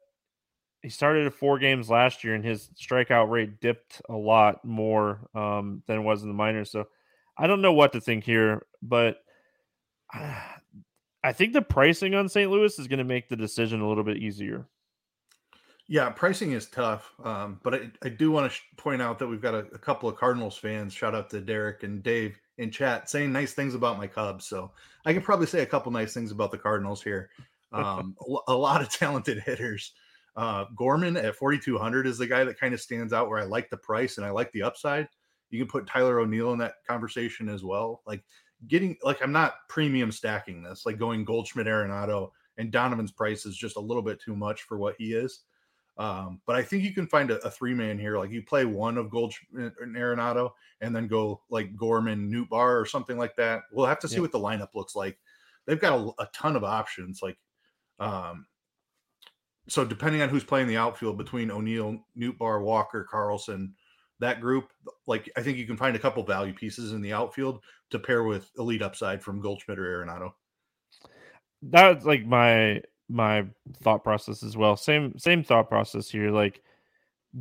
he started at four games last year and his strikeout rate dipped a lot more um, than it was in the minors. So I don't know what to think here, but I think the pricing on St. Louis is going to make the decision a little bit easier. Yeah, pricing is tough, um, but I, I do want to sh- point out that we've got a, a couple of Cardinals fans. Shout out to Derek and Dave in chat saying nice things about my Cubs. So I can probably say a couple nice things about the Cardinals here. Um, a, a lot of talented hitters. Uh, Gorman at 4,200 is the guy that kind of stands out where I like the price and I like the upside. You can put Tyler O'Neill in that conversation as well. Like getting, like, I'm not premium stacking this, like going Goldschmidt, Arenado, and Donovan's price is just a little bit too much for what he is. Um, but I think you can find a, a three man here. Like you play one of Goldschmidt and Arenado and then go like Gorman, Nootbaar, or something like that. We'll have to see Yeah. what the lineup looks like. They've got a, a ton of options. Like, um, so depending on who's playing the outfield between O'Neill, Nootbaar, Walker, Carlson, that group, like I think you can find a couple value pieces in the outfield to pair with elite upside from Goldschmidt or Arenado. that's like my my thought process as well. Same same thought process here. Like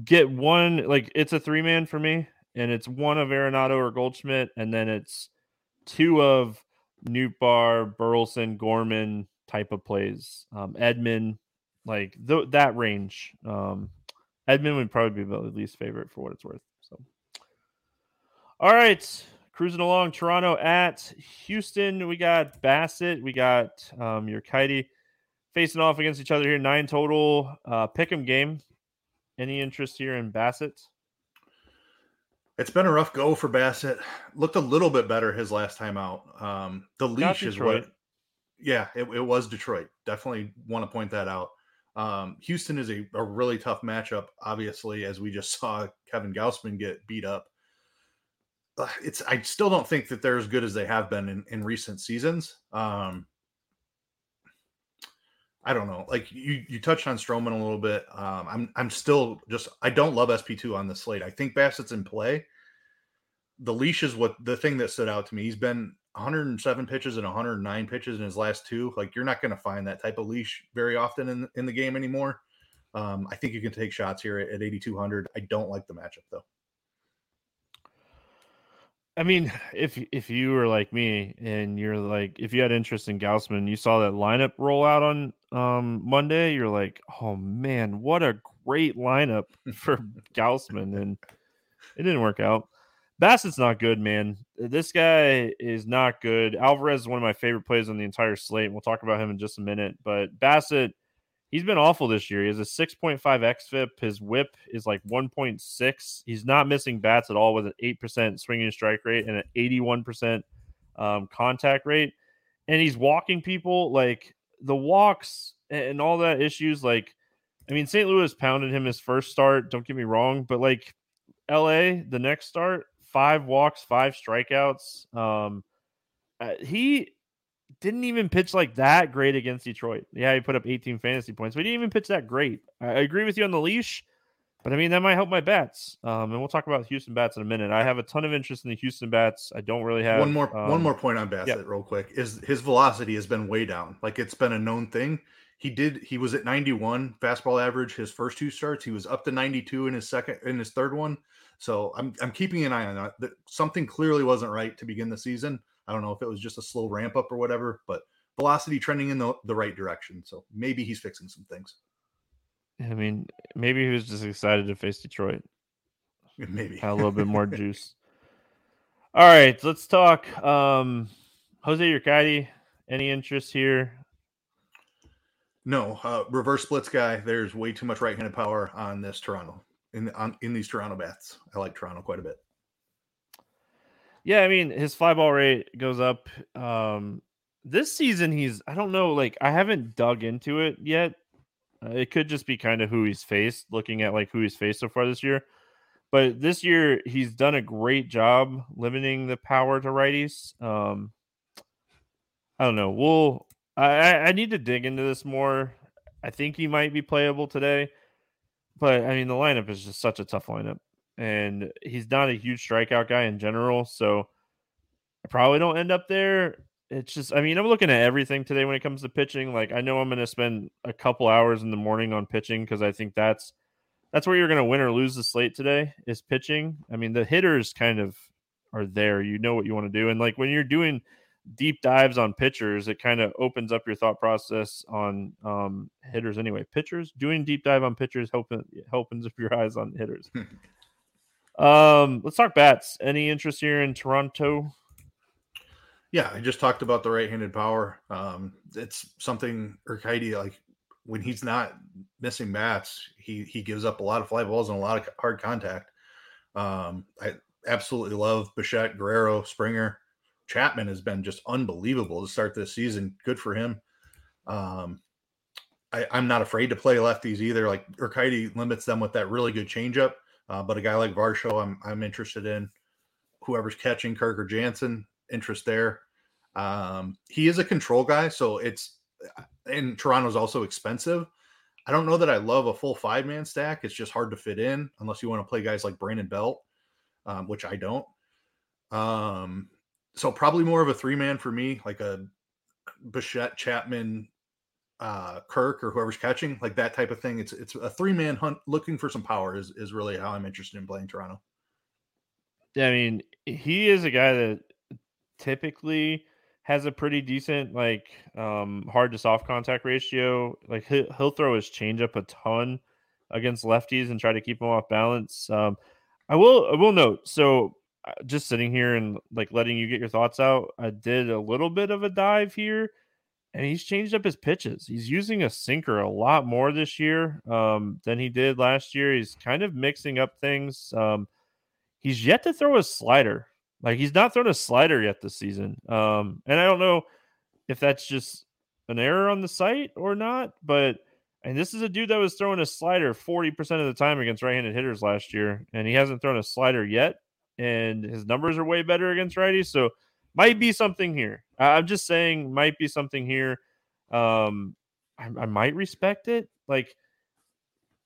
get one like it's a three man for me, and it's one of Arenado or Goldschmidt, and then it's two of Nootbaar, Burleson, Gorman type of plays. Um, Edman, like th- that range. Um, Edman would probably be the least favorite for what it's worth. All right, cruising along. Toronto at Houston. We got Bassitt. We got um, Urquidy facing off against each other here. Nine total. Uh, pick 'em game. Any interest here in Bassitt? It's been a rough go for Bassitt. Looked a little bit better his last time out. Um, the leash is what. Yeah, it, it was Detroit. Definitely want to point that out. Um, Houston is a, a really tough matchup. Obviously, as we just saw Kevin Gausman get beat up. It's I still don't think that they're as good as they have been in, in recent seasons. Um, I don't know. Like you, you touched on Stroman a little bit. Um, I'm, I'm still just. I don't love SP two on the slate. I think Bassitt's in play. The leash is what the thing that stood out to me. He's been 107 pitches and 109 pitches in his last two. Like you're not going to find that type of leash very often in in the game anymore. Um, I think you can take shots here at, at 8200. I don't like the matchup though. I mean, if if you were like me and you're like, if you had interest in Gausman, you saw that lineup roll out on um, Monday, you're like, oh man, what a great lineup for Gausman, and it didn't work out. Bassitt's not good, man. This guy is not good. Alvarez is one of my favorite plays on the entire slate. And We'll talk about him in just a minute. But Bassitt, he's been awful this year. He has a 6.5 xFIP. His whip is like 1.6. He's not missing bats at all with an 8% swinging strike rate and an 81% um, contact rate. And he's walking people like the walks and all that issues. Like, I mean, St. Louis pounded him his first start. Don't get me wrong. But like LA, the next start, five walks, five strikeouts. Um, uh, he didn't even pitch like that great against Detroit. Yeah, he put up 18 fantasy points, but he didn't even pitch that great. I, agree with you on the leash, but I mean that might help my bats. Um, and we'll talk about Houston bats in a minute. I have a ton of interest in the Houston bats. I don't really have one more um, one more point on Bassitt yeah. real quick is his velocity has been way down. Like it's been a known thing. He did he was at 91 fastball average his first two starts. He was up to 92 in his second in his third one. So I'm I'm keeping an eye on that. Something clearly wasn't right to begin the season. I don't know if it was just a slow ramp up or whatever, but velocity trending in the, the right direction. So maybe he's fixing some things. I mean, maybe he was just excited to face Detroit. Maybe Had a little bit more juice. All right, let's talk. Um, Jose Urquidy, any interest here? No, uh, reverse splits guy. There's way too much right-handed power on this Toronto in on, in these Toronto bats. I like Toronto quite a bit. Yeah, I mean his fly ball rate goes up. Um, this season, he's I don't know, like I haven't dug into it yet. Uh, it could just be kind of who he's faced, looking at like who he's faced so far this year. But this year, he's done a great job limiting the power to righties. Um, I don't know. We'll I I need to dig into this more. I think he might be playable today. But I mean, the lineup is just such a tough lineup, and he's not a huge strikeout guy in general. So I probably don't end up there. It's just, I mean, I'm looking at everything today when it comes to pitching. Like, I know I'm going to spend a couple hours in the morning on pitching because I think that's that's where you're going to win or lose the slate today is pitching. I mean, the hitters kind of are there. You know what you want to do, and like when you're doing deep dives on pitchers, it kind of opens up your thought process on um, hitters anyway. Pitchers doing deep dive on pitchers helping opens up your eyes on hitters. um, let's talk bats. Any interest here in Toronto? Yeah, I just talked about the right-handed power. Um, it's something Urquidy like when he's not missing bats, he he gives up a lot of fly balls and a lot of hard contact. Um, I absolutely love Bichette, Guerrero, Springer. Chapman has been just unbelievable to start this season. Good for him. Um, I, am not afraid to play lefties either. Like Urquidy limits them with that really good changeup, uh, but a guy like Varsho, I'm I'm interested in. Whoever's catching Kirk or Jansen, interest there. Um, he is a control guy, so it's and Toronto's also expensive. I don't know that I love a full five man stack. It's just hard to fit in unless you want to play guys like Brandon Belt, um, which I don't. Um, so probably more of a three man for me, like a Bichette, Chapman, uh, Kirk, or whoever's catching, like that type of thing. It's it's a three man hunt looking for some power is is really how I'm interested in playing Toronto. I mean, he is a guy that typically has a pretty decent like um hard to soft contact ratio. Like he'll, he'll throw his changeup a ton against lefties and try to keep them off balance. Um, I will I will note so uh, just sitting here and like letting you get your thoughts out, I did a little bit of a dive here, and he's changed up his pitches. He's using a sinker a lot more this year um, than he did last year. He's kind of mixing up things. Um, he's yet to throw a slider. Like he's not thrown a slider yet this season. Um, and I don't know if that's just an error on the site or not, but and this is a dude that was throwing a slider 40% of the time against right-handed hitters last year, and he hasn't thrown a slider yet and his numbers are way better against righties. So might be something here. I'm just saying, might be something here. Um, I, I might respect it. Like,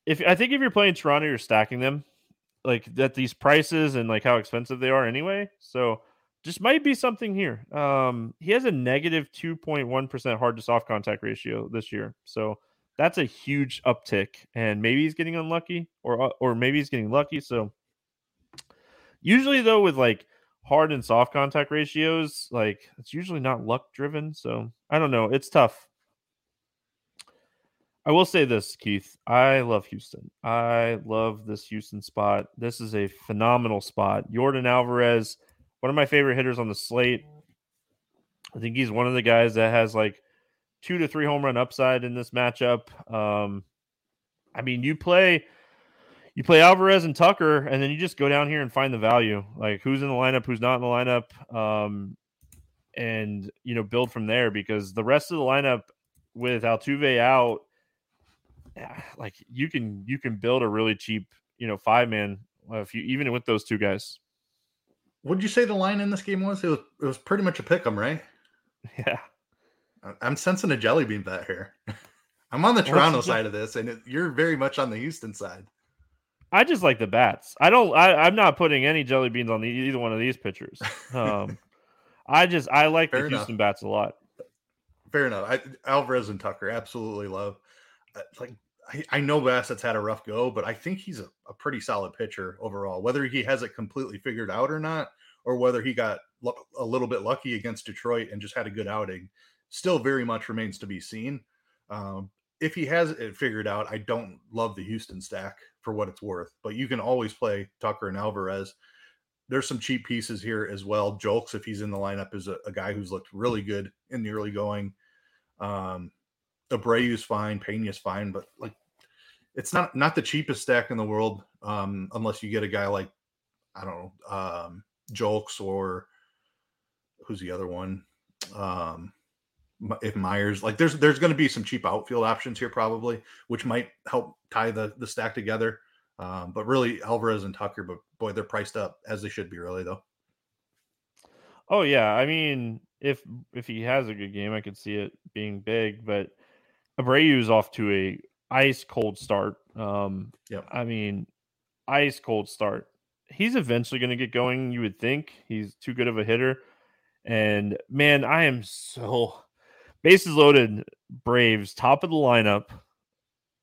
if I think if you're playing Toronto, you're stacking them like at these prices and like how expensive they are anyway. So just might be something here. Um, he has a negative 2.1 hard to soft contact ratio this year. So that's a huge uptick. And maybe he's getting unlucky or or maybe he's getting lucky. So Usually, though, with like hard and soft contact ratios, like it's usually not luck driven. So I don't know. It's tough. I will say this, Keith. I love Houston. I love this Houston spot. This is a phenomenal spot. Yordan Alvarez, one of my favorite hitters on the slate. I think he's one of the guys that has like two to three home run upside in this matchup. Um, I mean, you play you play Alvarez and Tucker, and then you just go down here and find the value, like who's in the lineup, who's not in the lineup, um, and you know build from there. Because the rest of the lineup with Altuve out, like you can you can build a really cheap you know five man if you even with those two guys. What did you say the line in this game was? It was it was pretty much a pick 'em, right? Yeah. I'm sensing a jelly bean bet here. I'm on the Toronto side of this, and it, you're very much on the Houston side. I just like the bats. I don't. I, am not putting any jelly beans on the, either one of these pitchers. Um, I just I like Fair the enough. Houston bats a lot. Fair enough. I, Alvarez and Tucker absolutely love. Uh, like I, I know Bassitt's had a rough go, but I think he's a, a pretty solid pitcher overall. Whether he has it completely figured out or not, or whether he got a little bit lucky against Detroit and just had a good outing, still very much remains to be seen. Um, if he has it figured out, I don't love the Houston stack for what it's worth, but you can always play Tucker and Alvarez. There's some cheap pieces here as well. Julks, if he's in the lineup, is a, a guy who's looked really good in the early going. Um, Abreu's fine, Pena's fine, but like it's not not the cheapest stack in the world um, unless you get a guy like I don't know um, Julks or who's the other one? Um, if Myers like there's there's going to be some cheap outfield options here probably, which might help tie the the stack together. Um, but really Alvarez and Tucker, but boy, they're priced up as they should be, really though. Oh yeah, I mean, if if he has a good game, I could see it being big. But Abreu is off to a ice cold start. Um, yeah, I mean, ice cold start. He's eventually going to get going. You would think he's too good of a hitter. And man, I am so bases loaded. Braves top of the lineup.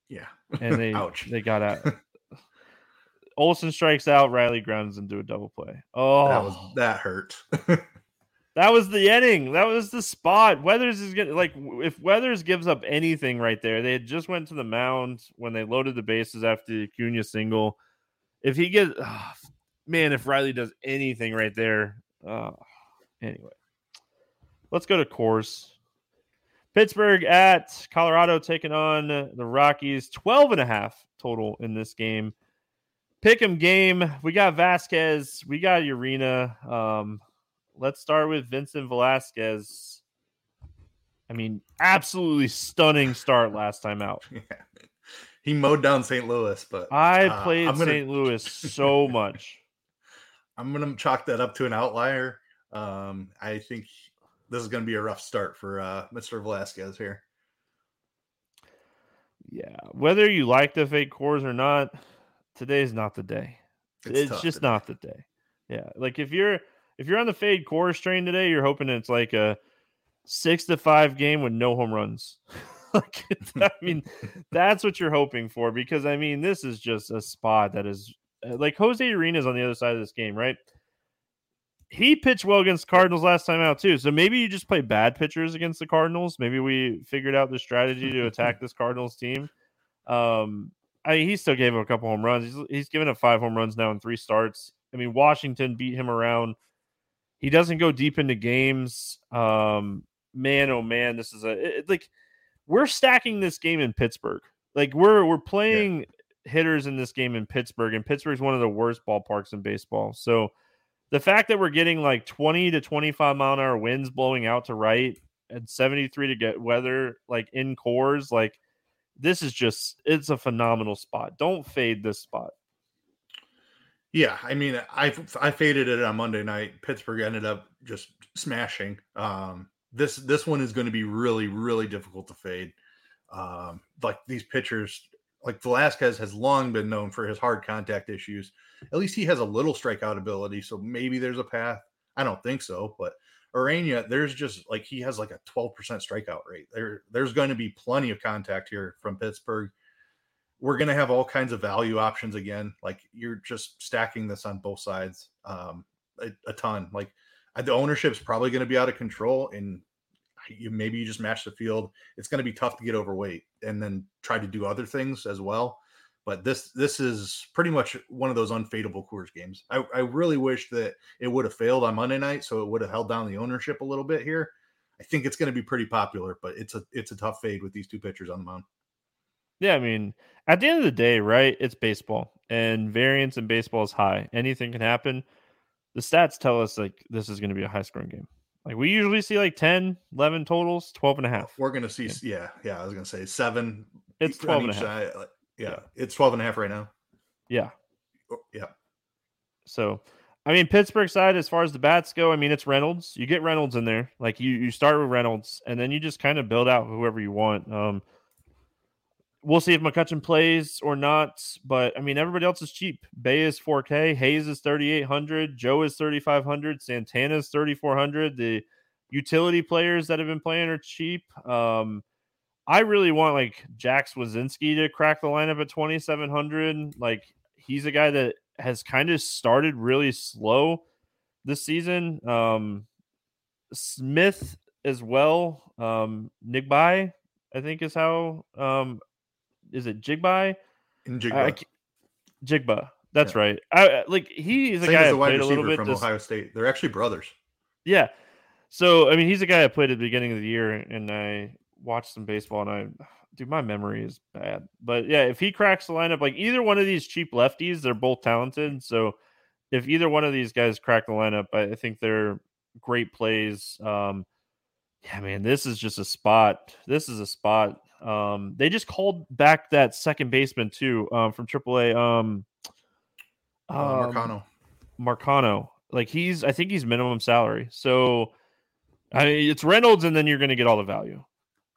Yeah, and they Ouch. they got out. Olson strikes out. Riley grounds into a double play. Oh, that was that hurt. that was the inning. That was the spot. Weathers is getting like if Weathers gives up anything right there. They had just went to the mound when they loaded the bases after the Acuna single. If he gets, oh, man, if Riley does anything right there. Oh, anyway, let's go to Coors. Pittsburgh at Colorado taking on the Rockies. 12 and a half total in this game. Pick 'em game. We got Vasquez. We got Urena. Um, let's start with Vincent Velasquez. I mean, absolutely stunning start last time out. Yeah. He mowed down St. Louis, but I uh, played gonna... St. Louis so much. I'm gonna chalk that up to an outlier. Um, I think this is going to be a rough start for uh, Mr. Velasquez here. Yeah, whether you like the fake Coors or not, today is not the day. It's, it's just today. not the day. Yeah, like if you're if you're on the fade Coors train today, you're hoping it's like a six to five game with no home runs. like I mean, that's what you're hoping for because I mean, this is just a spot that is like Jose Urena on the other side of this game, right? He pitched well against Cardinals last time out too. So maybe you just play bad pitchers against the Cardinals. Maybe we figured out the strategy to attack this Cardinals team. Um, I mean, he still gave him a couple home runs. He's, he's given up five home runs now in three starts. I mean, Washington beat him around. He doesn't go deep into games. Um, man, oh man, this is a it, like we're stacking this game in Pittsburgh. Like we're we're playing yeah. hitters in this game in Pittsburgh, and Pittsburgh's one of the worst ballparks in baseball. So the fact that we're getting like 20 to 25 mile an hour winds blowing out to right and 73 to get weather like in Coors like this is just it's a phenomenal spot. Don't fade this spot. Yeah, I mean, I I faded it on Monday night. Pittsburgh ended up just smashing. Um, this this one is going to be really really difficult to fade. Um, like these pitchers like Velasquez has long been known for his hard contact issues. At least he has a little strikeout ability, so maybe there's a path. I don't think so, but Urena, there's just like he has like a 12% strikeout rate. There, there's going to be plenty of contact here from Pittsburgh. We're going to have all kinds of value options again. Like you're just stacking this on both sides um, a, a ton. Like the ownership's probably going to be out of control, and you maybe you just match the field. It's going to be tough to get overweight and then try to do other things as well. But this this is pretty much one of those unfadable Coors games. I, I really wish that it would have failed on Monday night, so it would have held down the ownership a little bit here. I think it's going to be pretty popular, but it's a it's a tough fade with these two pitchers on the mound. Yeah, I mean, at the end of the day, right? It's baseball, and variance in baseball is high. Anything can happen. The stats tell us like this is going to be a high scoring game. Like we usually see like 10, 11 totals, 12 and a half. We're going to see, yeah, yeah, I was going to say seven. It's 12 and a half. Side. Yeah, yeah, it's 12 and a half right now. Yeah. Oh, yeah. So, I mean, Pittsburgh side, as far as the bats go, I mean, it's Reynolds. You get Reynolds in there. Like you, you start with Reynolds, and then you just kind of build out whoever you want. Um, we'll see if McCutchen plays or not. But I mean, everybody else is cheap. Bae is 4K, Hayes is 3,800, Joe is 3,500, Santana is 3,400. The utility players that have been playing are cheap. Um, I really want like Jack Suwinski to crack the lineup at 2,700. Like he's a guy that has kind of started really slow this season. Um, Smith as well. Um, Nigbai, I think is how um is it Jigby? In Jigba. Uh, Jigba. That's yeah. right. I like he's a Same guy as the wide receiver from this... Ohio State. They're actually brothers. Yeah. So I mean, he's a guy I played at the beginning of the year, and I watched some baseball, and I, dude, my memory is bad. But yeah, if he cracks the lineup, like either one of these cheap lefties, they're both talented. So if either one of these guys crack the lineup, I, I think they're great plays. Um, yeah, man, this is just a spot. This is a spot um, they just called back that second baseman too um, from AAA. Um, uh, Marcano. Marcano. Like he's, I think he's minimum salary. So I mean, it's Reynolds, and then you're going to get all the value,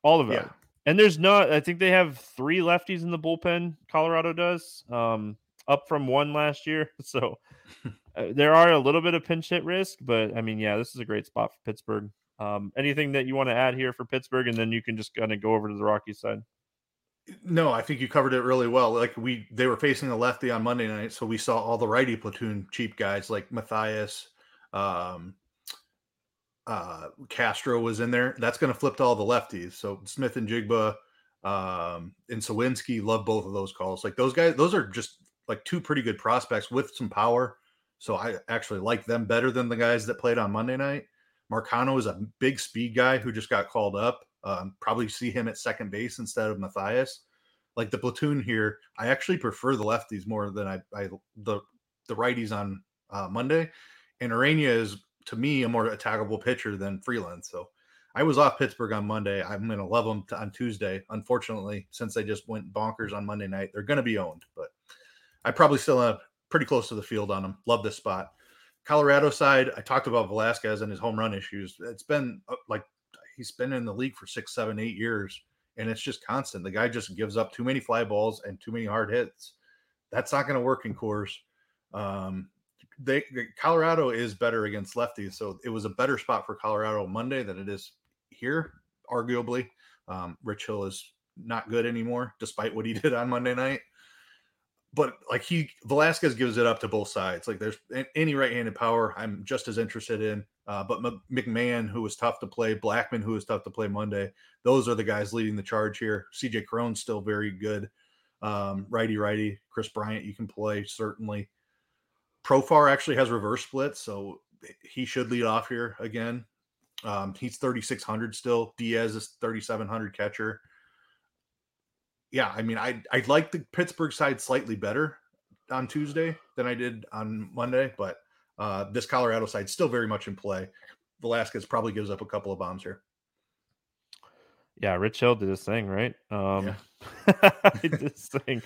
all the value. Yeah. And there's not. I think they have three lefties in the bullpen. Colorado does, um, up from one last year. So uh, there are a little bit of pinch hit risk, but I mean, yeah, this is a great spot for Pittsburgh. Um, anything that you want to add here for Pittsburgh, and then you can just kind of go over to the Rocky side. No, I think you covered it really well. Like we, they were facing a lefty on Monday night, so we saw all the righty platoon cheap guys like Mathias, um, uh, Castro was in there. That's going to flip to all the lefties. So Smith and Jigba, um, and Suwinski love both of those calls. Like those guys, those are just like two pretty good prospects with some power. So I actually like them better than the guys that played on Monday night. Marcano is a big speed guy who just got called up. Um, probably see him at second base instead of Mathias. Like the platoon here, I actually prefer the lefties more than I, I the the righties on uh, Monday. And Ureña is to me a more attackable pitcher than Freeland. So I was off Pittsburgh on Monday. I'm going to love them on Tuesday. Unfortunately, since they just went bonkers on Monday night, they're going to be owned. But I probably still have pretty close to the field on them. Love this spot. Colorado side, I talked about Velasquez and his home run issues. It's been uh, like he's been in the league for six, seven, eight years, and it's just constant. The guy just gives up too many fly balls and too many hard hits. That's not going to work in Coors. Um, they Colorado is better against lefties, so it was a better spot for Colorado Monday than it is here, arguably. Um, Rich Hill is not good anymore, despite what he did on Monday night but like he Velasquez gives it up to both sides. Like there's any right-handed power, I'm just as interested in. Uh, but McMahon, who was tough to play, Blackmon, who was tough to play Monday, those are the guys leading the charge here. CJ Cron's still very good. Um, righty, righty. Kris Bryant, you can play certainly. Profar actually has reverse splits, so he should lead off here again. Um, he's 3,600 still. Diaz is 3,700 catcher yeah, I mean, I I like the Pittsburgh side slightly better on Tuesday than I did on Monday, but uh, this Colorado side still very much in play. Velasquez probably gives up a couple of bombs here. Yeah, Rich Hill did his thing, right? Um, yeah. did his thing.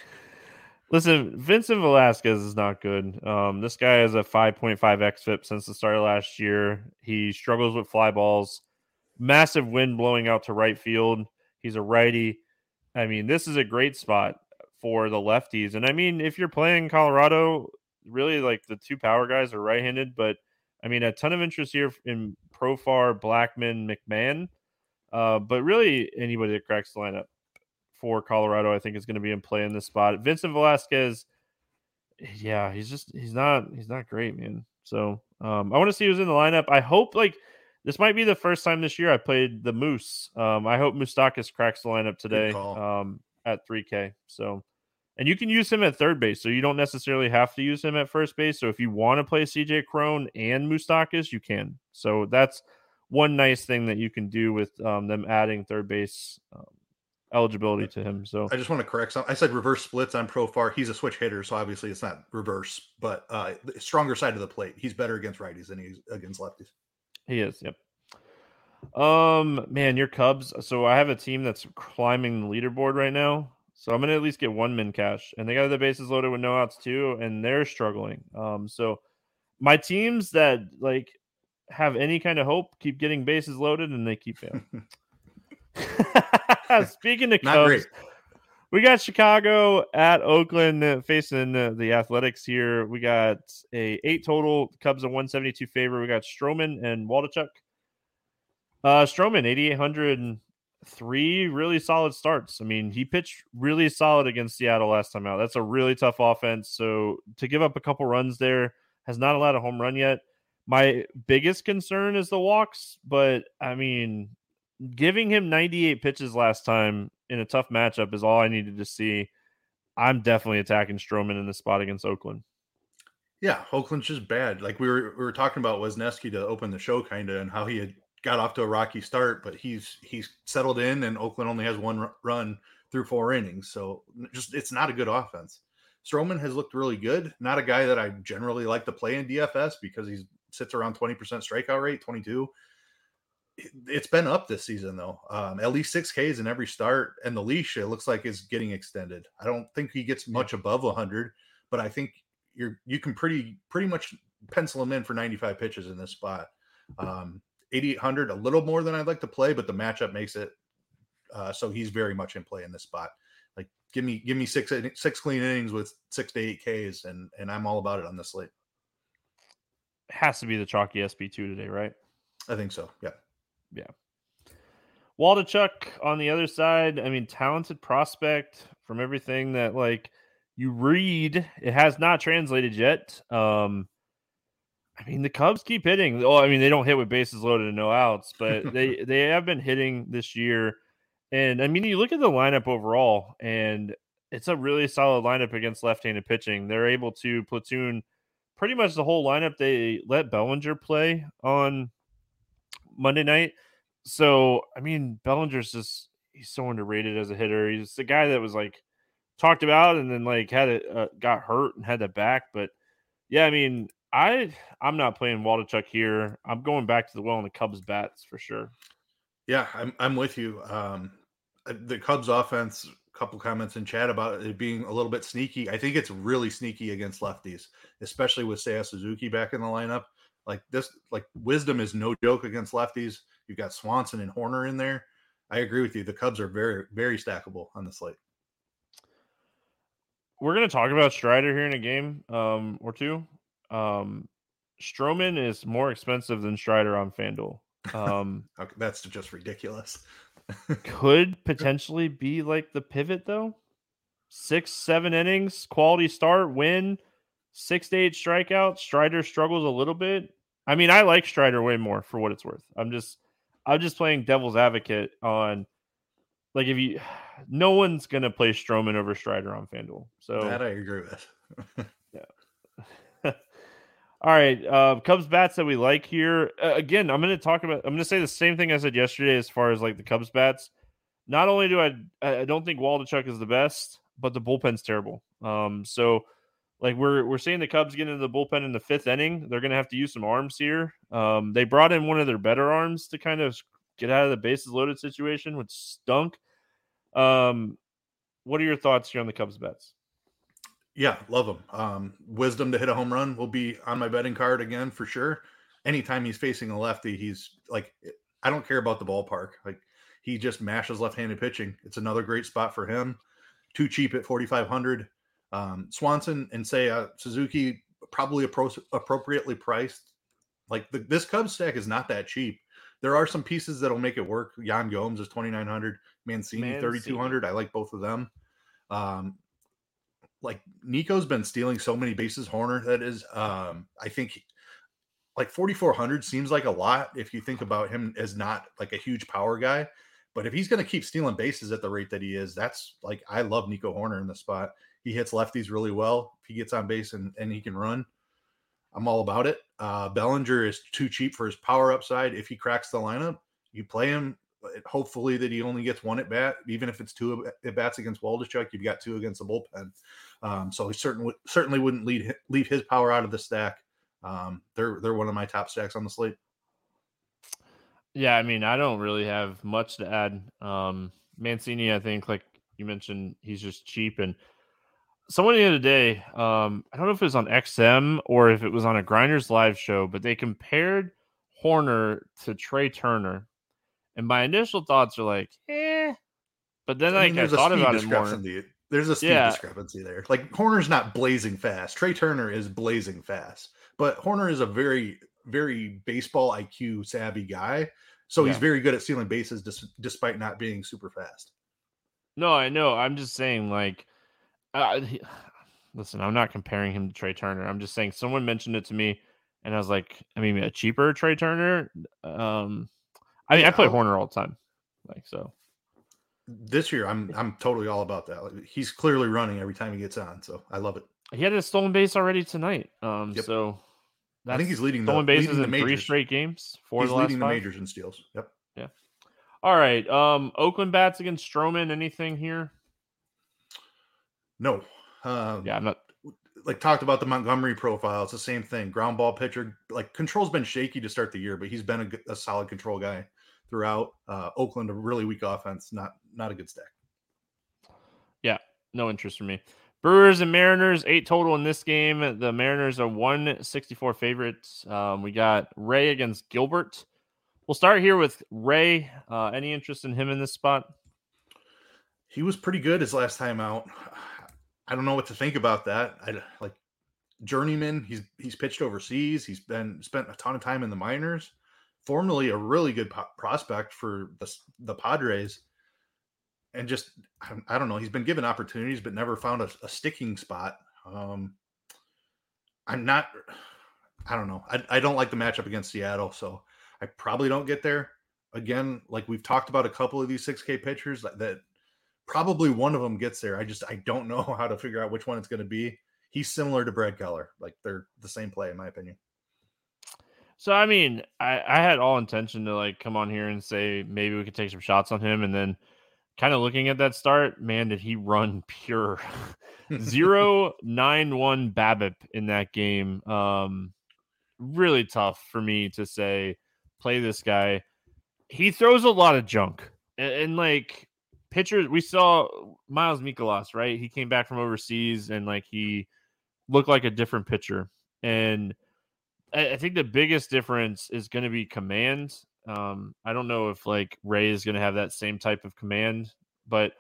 Listen, Vincent Velasquez is not good. Um, this guy has a 5.5 xFIP since the start of last year. He struggles with fly balls. Massive wind blowing out to right field. He's a righty. I mean, this is a great spot for the lefties. And I mean, if you're playing Colorado, really like the two power guys are right handed, but I mean, a ton of interest here in Profar, Blackmon, McMahon. Uh, but really, anybody that cracks the lineup for Colorado, I think is going to be in play in this spot. Vincent Velasquez, yeah, he's just he's not he's not great, man. So um, I want to see who's in the lineup. I hope like this might be the first time this year I played the Moose. Um, I hope Moustakas cracks the lineup today um, at 3K. So, and you can use him at third base, so you don't necessarily have to use him at first base. So if you want to play CJ Cron and Moustakas, you can. So that's one nice thing that you can do with um, them adding third base um, eligibility to him. So I just want to correct something. I said reverse splits on Profar. He's a switch hitter, so obviously it's not reverse, but uh, the stronger side of the plate. He's better against righties than he's against lefties. He is. Yep. Um, man, your Cubs. So I have a team that's climbing the leaderboard right now. So I'm gonna at least get one min cash, and they got the bases loaded with no outs too, and they're struggling. Um, so my teams that like have any kind of hope keep getting bases loaded, and they keep failing. Speaking of Cubs, we got Chicago at Oakland uh, facing uh, the Athletics here. We got a eight total. Cubs a 172 favor. We got Stroman and Waldichuk. Uh, Stroman 8803, really solid starts. I mean, he pitched really solid against Seattle last time out. That's a really tough offense. So to give up a couple runs there has not allowed a home run yet. My biggest concern is the walks, but I mean, giving him 98 pitches last time in a tough matchup is all I needed to see. I'm definitely attacking Stroman in the spot against Oakland. Yeah, Oakland's just bad. Like we were we were talking about Wesneski to open the show kind of and how he had got off to a rocky start, but he's he's settled in and Oakland only has one run through four innings. So just it's not a good offense. Stroman has looked really good. Not a guy that I generally like to play in DFS because he sits around 20% strikeout rate, 22 it's been up this season though. Um, at least six Ks in every start, and the leash it looks like is getting extended. I don't think he gets much above 100, but I think you're you can pretty pretty much pencil him in for 95 pitches in this spot. Um, 8800, a little more than I'd like to play, but the matchup makes it uh, so he's very much in play in this spot. Like give me give me six six clean innings with six to eight Ks, and and I'm all about it on this slate. Has to be the chalky SP2 today, right? I think so. Yeah yeah. Waldichuk on the other side, I mean, talented prospect from everything that like you read. It has not translated yet. Um, I mean, the Cubs keep hitting. Oh, I mean, they don't hit with bases loaded and no outs, but they they have been hitting this year. And I mean, you look at the lineup overall, and it's a really solid lineup against left-handed pitching. They're able to platoon pretty much the whole lineup. They let Bellinger play on Monday night. So, I mean, Bellinger's just he's so underrated as a hitter. He's the guy that was like talked about and then like had it uh, got hurt and had the back. But yeah, I mean, I I'm not playing Waldichuk here. I'm going back to the well in the Cubs bats for sure. Yeah, I'm I'm with you. Um, uh, the Cubs offense. Couple comments in chat about it being a little bit sneaky. I think it's really sneaky against lefties, especially with Seiya Suzuki back in the lineup. Like this, like Wisdom is no joke against lefties. You've got Swanson and Hoerner in there. I agree with you. The Cubs are very, very stackable on the slate. We're going to talk about Strider here in a game um, or two. Um, Stroman is more expensive than Strider on FanDuel. Um, okay, that's just ridiculous. could potentially be like the pivot though. Six, seven innings, quality start, win, six to eight strikeouts. Strider struggles a little bit. I mean, I like Strider way more for what it's worth. I'm just I'm just playing devil's advocate on like if you no one's gonna play Stroman over Strider on FanDuel. So that I agree with. yeah. All right, uh, Cubs bats that we like here. Uh, again, I'm going to talk about. I'm going to say the same thing I said yesterday as far as like the Cubs bats. Not only do I, I don't think Waldichuk is the best, but the bullpen's terrible. Um, so like we're we're seeing the Cubs get into the bullpen in the fifth inning. They're going to have to use some arms here. Um, they brought in one of their better arms to kind of get out of the bases loaded situation, which stunk. Um, what are your thoughts here on the Cubs bets? Yeah, love them. Um, Wisdom to hit a home run will be on my betting card again for sure. Anytime he's facing a lefty, he's like, I don't care about the ballpark. Like he just mashes left-handed pitching. It's another great spot for him. Too cheap at 4,500. Um, Swanson and say uh, Suzuki probably appro- appropriately priced. Like the, this Cubs stack is not that cheap. There are some pieces that'll make it work. Yan Gomes is 2,900, Mancini, Mancini. 3,200. I like both of them. Um, like Nico's been stealing so many bases. Hoerner, that is, um, I think like 4400 seems like a lot if you think about him as not like a huge power guy. But if he's going to keep stealing bases at the rate that he is, that's like I love Nico Hoerner in the spot. He hits lefties really well. If he gets on base and, and he can run, I'm all about it. Uh, Bellinger is too cheap for his power upside. If he cracks the lineup, you play him. Hopefully that he only gets one at bat, even if it's two at bats against Waldichuk, you've got two against the bullpen. Um, so he certainly certainly wouldn't lead leave his power out of the stack. Um, they're they're one of my top stacks on the slate. Yeah, I mean, I don't really have much to add. Um, Mancini, I think, like you mentioned, he's just cheap. And someone the other day, um, I don't know if it was on XM or if it was on a Grinders live show, but they compared Hoerner to Trea Turner. And my initial thoughts are like, eh. But then I, mean, I thought about it more. There's a speed yeah. discrepancy there. Like Hoerner's not blazing fast. Trea Turner is blazing fast. But Hoerner is a very, very baseball IQ savvy guy. So yeah. he's very good at stealing bases dis- despite not being super fast. No, I know. I'm just saying, like, uh, he, listen, I'm not comparing him to Trea Turner. I'm just saying someone mentioned it to me, and I was like, I mean, a cheaper Trea Turner. Um, I mean, yeah, I play Hoerner all the time, like so. This year, I'm I'm totally all about that. Like, he's clearly running every time he gets on, so I love it. He had a stolen base already tonight. Um, yep. so I think he's leading the stolen bases leading in the three straight games. For he's the leading the majors in steals. Yep. Yeah. All right. Um, Oakland bats against Stroman. Anything here? No. Um, yeah, I'm not. Like talked about the Montgomery profile. It's the same thing. Ground ball pitcher. Like control's been shaky to start the year, but he's been a, a solid control guy throughout. Uh, Oakland, a really weak offense. Not not a good stack. Yeah, no interest for me. Brewers and Mariners, eight total in this game. The Mariners are 164 favorites. Um, we got Rea against Gilbert. We'll start here with Rea. Uh, any interest in him in this spot? He was pretty good his last time out. I don't know what to think about that. I like journeyman. He's he's pitched overseas. He's been spent a ton of time in the minors. Formerly a really good po- prospect for the the Padres and just I don't know. He's been given opportunities, but never found a, a sticking spot. Um, I'm not. I don't know. I, I don't like the matchup against Seattle, so I probably don't get there. Again, like we've talked about a couple of these 6K pitchers that, that probably one of them gets there. I just I don't know how to figure out which one it's going to be. He's similar to Brad Keller. Like they're the same play in my opinion. So I mean, I, I had all intention to like come on here and say maybe we could take some shots on him, and then kind of looking at that start, man, did he run pure zero nine one BABIP in that game? Um, really tough for me to say play this guy. He throws a lot of junk, and, and like pitchers, we saw Miles Mikolas, right? He came back from overseas, and like he looked like a different pitcher, and. I think the biggest difference is going to be command um, I don't know if like Rea is going to have that same type of command, but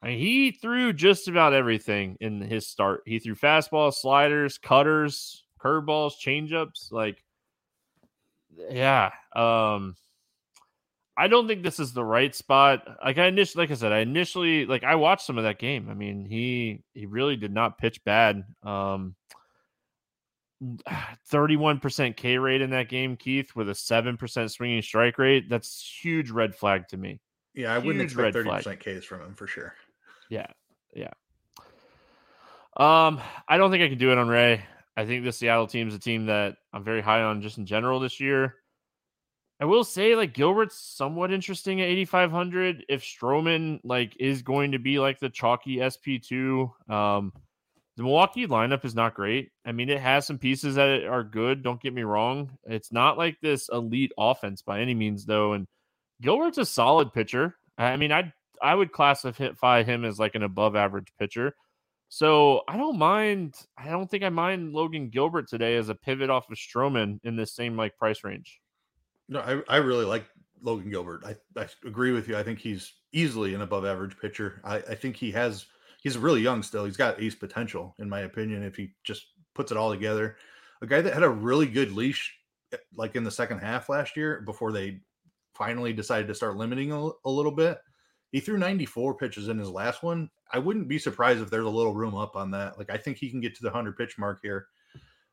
I mean, he threw just about everything in his start. He threw fastballs, sliders, cutters, curveballs, changeups. Like, yeah. Um, I don't think this is the right spot. Like I initially, like I said, I initially like I watched some of that game. I mean, he he really did not pitch bad. Um, 31% K rate in that game, Keith, with a 7% swinging strike rate. That's huge red flag to me. Yeah, I huge wouldn't expect 30% flag. Ks from him for sure. Yeah. Yeah. Um, I don't think I can do it on Rea. I think the Seattle team is a team that I'm very high on just in general this year. I will say, like Gilbert's somewhat interesting at 8,500. If Stroman like is going to be like the chalky SP two, um, the Milwaukee lineup is not great. I mean, it has some pieces that are good. Don't get me wrong. It's not like this elite offense by any means, though. And Gilbert's a solid pitcher. I mean, I I would classify him as like an above average pitcher. So I don't mind. I don't think I mind Logan Gilbert today as a pivot off of Stroman in this same like price range. No, I, I really like Logan Gilbert. I, I agree with you. I think he's easily an above average pitcher. I, I think he has he's really young still. He's got ace potential, in my opinion, if he just puts it all together. A guy that had a really good leash, eh, like in the second half last year, before they finally decided to start limiting a, a little bit. He threw 94 pitches in his last one. I wouldn't be surprised if there's a little room up on that. Like I think he can get to the 100 pitch mark here.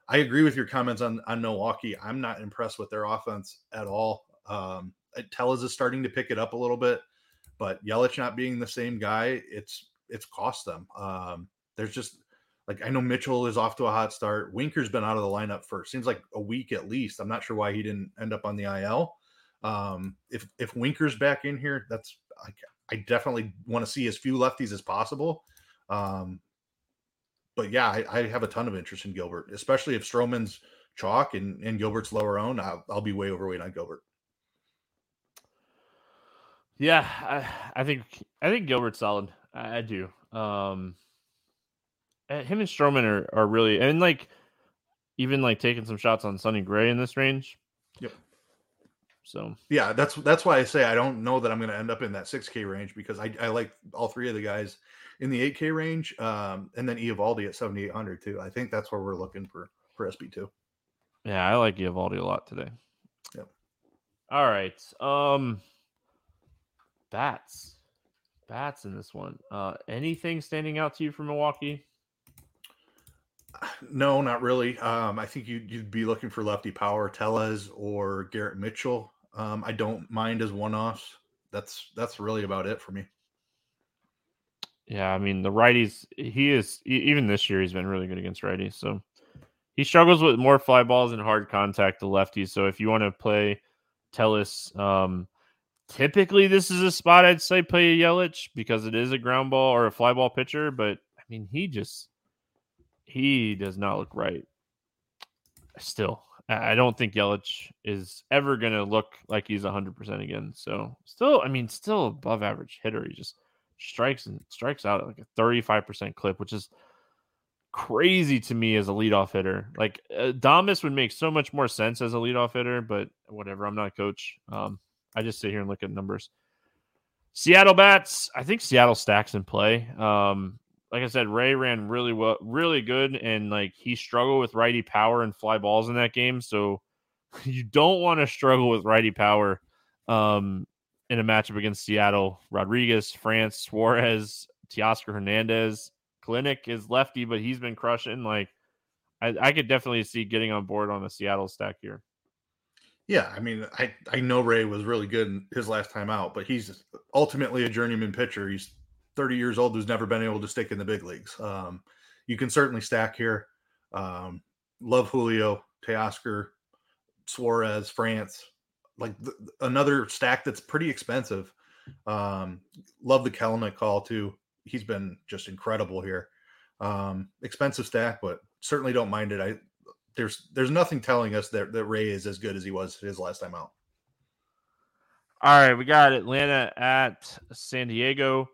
I agree with your comments on on Milwaukee. I'm not impressed with their offense at all. Um, Tellez is starting to pick it up a little bit, but Yelich not being the same guy, it's it's cost them. Um, there's just like I know Mitchell is off to a hot start. Winker's been out of the lineup for seems like a week at least. I'm not sure why he didn't end up on the IL. Um, if if Winker's back in here, that's I, I definitely want to see as few lefties as possible. Um, but yeah, I, I, have a ton of interest in Gilbert, especially if Stroman's chalk and, and Gilbert's lower own. I'll, I'll be way overweight on Gilbert. Yeah, I, I think I think Gilbert's solid. I, I do. Um, eh, him and Stroman are, are really and like even like taking some shots on Sonny Gray in this range. Yep. So yeah, that's that's why I say I don't know that I'm going to end up in that 6K range because I, I like all three of the guys in the 8K range, um, and then Eovaldi at 7,800 too. I think that's where we're looking for for SB2. Yeah, I like Eovaldi a lot today. Yep. All right. Um, bats, bats in this one. Uh, anything standing out to you from Milwaukee? No, not really. Um, I think you'd, you'd be looking for lefty power, Tellez or Garrett Mitchell. Um, I don't mind as one offs. That's that's really about it for me. Yeah, I mean the righties. He is even this year. He's been really good against righties. So he struggles with more fly balls and hard contact to lefties. So if you want to play Tellez, um, typically this is a spot I'd say play Yelich because it is a ground ball or a fly ball pitcher. But I mean, he just he does not look right. Still, I don't think Yelich is ever going to look like he's 100% again. So, still, I mean, still above average hitter. He just strikes and strikes out at like a 35% clip, which is crazy to me as a leadoff hitter. Like, uh, Adames would make so much more sense as a leadoff hitter, but whatever. I'm not a coach. Um, I just sit here and look at numbers. Seattle bats. I think Seattle stacks in play. Um, like I said, Rea ran really well, really good, and like he struggled with righty power and fly balls in that game. So you don't want to struggle with righty power um, in a matchup against Seattle. Rodriguez, France, Suarez, Teoscar Hernandez, Kelenic is lefty, but he's been crushing. Like I, I could definitely see getting on board on the Seattle stack here. Yeah, I mean, I I know Rea was really good his last time out, but he's ultimately a journeyman pitcher. He's 30 years old who's never been able to stick in the big leagues. Um, you can certainly stack here. Um, love Julio, Teoscar, Suarez, France, like th- another stack that's pretty expensive. Um, love the Kelenic call too. He's been just incredible here. Um, expensive stack, but certainly don't mind it. I there's there's nothing telling us that, that Rea is as good as he was his last time out. All right, we got Atlanta at San Diego.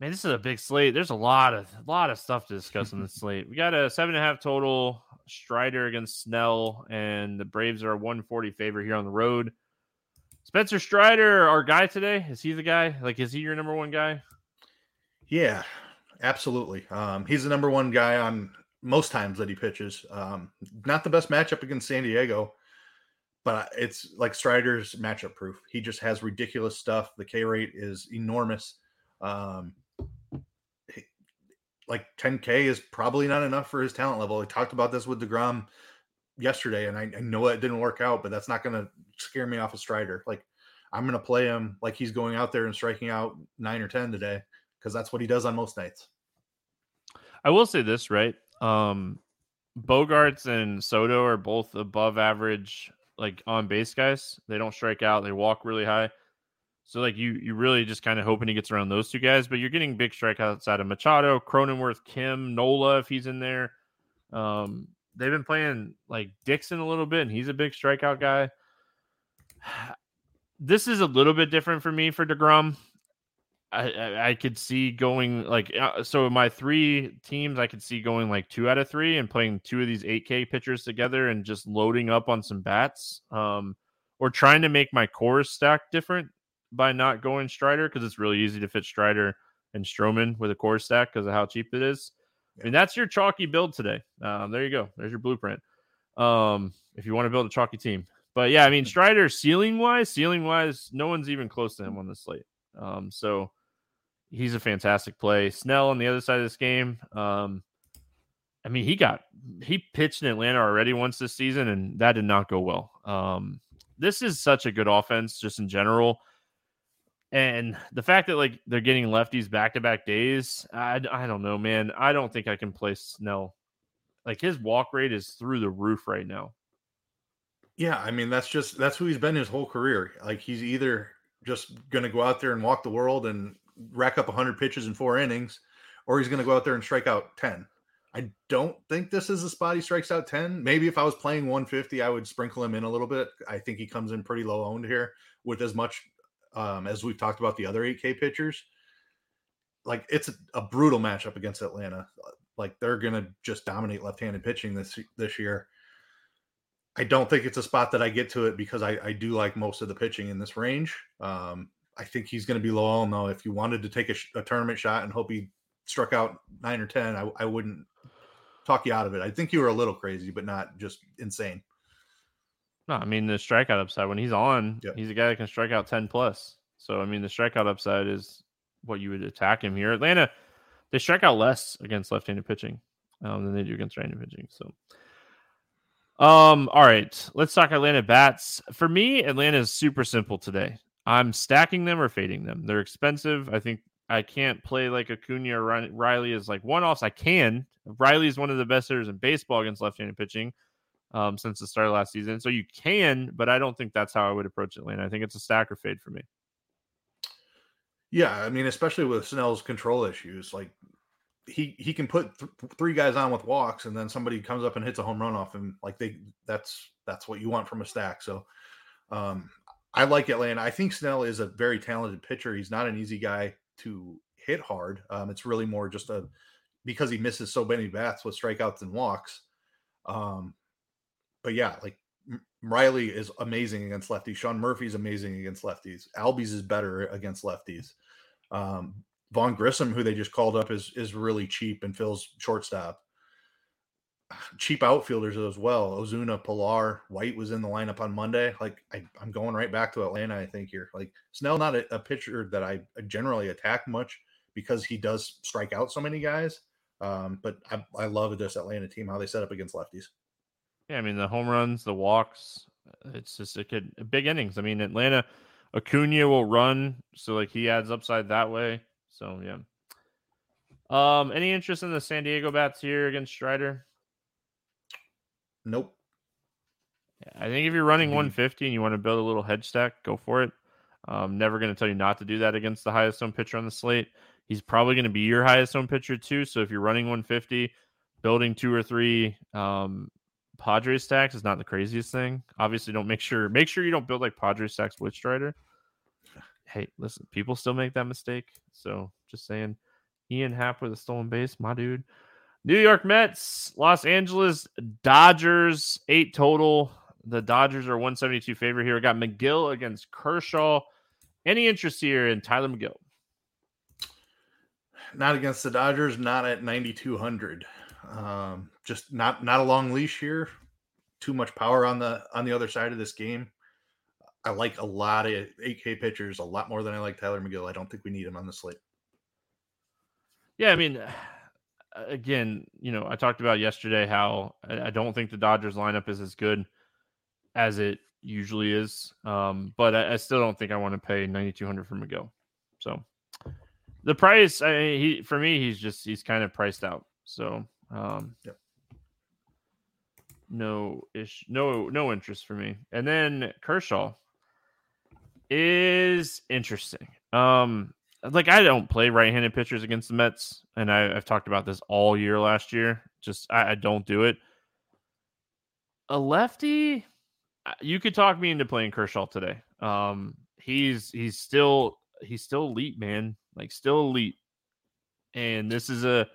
Man, this is a big slate. There's a lot of a lot of stuff to discuss in this slate. We got a seven and a half total. Strider against Snell, and the Braves are a 140 favorite here on the road. Spencer Strider, our guy today, is he the guy? Like, is he your number one guy? Yeah, absolutely. Um, he's the number one guy on most times that he pitches. Um, not the best matchup against San Diego, but it's like Strider's matchup proof. He just has ridiculous stuff. The K rate is enormous. Um, like 10K is probably not enough for his talent level. I talked about this with DeGrom yesterday, and I, I know it didn't work out, but that's not going to scare me off a Strider. Like, I'm going to play him like he's going out there and striking out nine or 10 today because that's what he does on most nights. I will say this, right? Um, Bogaerts and Soto are both above average, like on base guys. They don't strike out, they walk really high. So like you you really just kind of hoping he gets around those two guys, but you're getting big strikeouts out of Machado, Cronenworth, Kim, Nola if he's in there. Um, they've been playing like Dixon a little bit, and he's a big strikeout guy. This is a little bit different for me for Degrom. I, I, I could see going like uh, so my three teams I could see going like two out of three and playing two of these 8K pitchers together and just loading up on some bats. Um, or trying to make my Coors stack different by not going Strider because it's really easy to fit Strider and Stroman with a Coors stack because of how cheap it is. Yeah. I mean, that's your chalky build today. Um, there you go. There's your blueprint. Um, if you want to build a chalky team. But yeah, I mean, Strider ceiling wise, ceiling wise, no one's even close to him on the slate. Um, so he's a fantastic play. Snell on the other side of this game. Um, I mean, he got he pitched in Atlanta already once this season, and that did not go well. Um, this is such a good offense, just in general. And the fact that like they're getting lefties back to back days, I, I don't know, man. I don't think I can play Snell. Like his walk rate is through the roof right now. Yeah, I mean that's just that's who he's been his whole career. Like he's either just going to go out there and walk the world and rack up 100 pitches in four innings, or he's going to go out there and strike out 10. I don't think this is a spot he strikes out 10. Maybe if I was playing 150, I would sprinkle him in a little bit. I think he comes in pretty low owned here with as much um, as we've talked about the other 8K pitchers. Like it's a, a brutal matchup against Atlanta. Like they're to just dominate left handed pitching this this year. I don't think it's a spot that I get to it because I, I do like most of the pitching in this range. Um, I think he's going to be low on though. If you wanted to take a, a, tournament shot and hope he struck out nine or ten, I, I wouldn't talk you out of it. I think you were a little crazy, but not just insane. No, I mean the strikeout upside when he's on, yep. he's a guy that can strike out ten plus. So I mean the strikeout upside is what you would attack him here. Atlanta, they strike out less against left-handed pitching um, than they do against right-handed pitching. So, um, all right, let's talk Atlanta bats. For me, Atlanta is super simple today. I'm stacking them or fading them. They're expensive. I think I can't play like Acuna or Riley as like one offs. I can. Riley is one of the best hitters in baseball against left-handed pitching um, since the start of last season. So you can, but I don't think that's how I would approach Atlanta. I think it's a stack or fade for me. Yeah, I mean, especially with Snell's control issues, like he he can put th- three guys on with walks, and then somebody comes up and hits a home run off him. Like they, that's that's what you want from a stack. So, um, I like Atlanta. I think Snell is a very talented pitcher. He's not an easy guy to hit hard. Um, it's really more just a because he misses so many bats with strikeouts and walks. Um, but yeah, like Riley is amazing against lefties. Sean Murphy's amazing against lefties. Albies is better against lefties. Um, Grissom, who they just called up, is is really cheap and fills shortstop. Cheap outfielders as well. Ozuna, Pilar, White was in the lineup on Monday. Like I, am going right back to Atlanta. I think here, like Snell, not a, a pitcher that I generally attack much because he does strike out so many guys. Um, but I, I love this Atlanta team how they set up against lefties. Yeah, I mean the home runs, the walks, uh, it's just it could big innings. I mean Atlanta, Acuna will run, so like he adds upside that way. So yeah. Um, any interest in the San Diego bats here against Strider? Nope. I think if you're running 150 and you want to build a little hedge stack, go for it. I'm never going to tell you not to do that against the highest owned pitcher on the slate. He's probably going to be your highest owned pitcher too. So if you're running 150, building two or three um, Padres stacks is not the craziest thing. Obviously, don't make sure make sure you don't build like Padre stacks with Strider. Hey, listen, people still make that mistake. So just saying, Ian Happ with a stolen base, my dude. New York Mets, Los Angeles Dodgers, eight total. The Dodgers are 172 favorite here. We got Megill against Kershaw. Any interest here in Tylor Megill? Not against the Dodgers, not at 9,200. Um, just not not a long leash here. Too much power on the on the other side of this game. I like a lot of 8K pitchers a lot more than I like Tylor Megill. I don't think we need him on the slate. Yeah, I mean, again, you know, I talked about yesterday how I don't think the Dodgers lineup is as good as it usually is. Um, but I, I, still don't think I want to pay 9200 for Megill. So the price, I, he for me, he's just he's kind of priced out. So um, yep. No ish, no no interest for me. And then Kershaw is interesting. Um, like I don't play right-handed pitchers against the Mets, and I, have talked about this all year last year. Just I, I don't do it. A lefty, you could talk me into playing Kershaw today. Um, he's he's still he's still elite, man. Like still elite. And this is a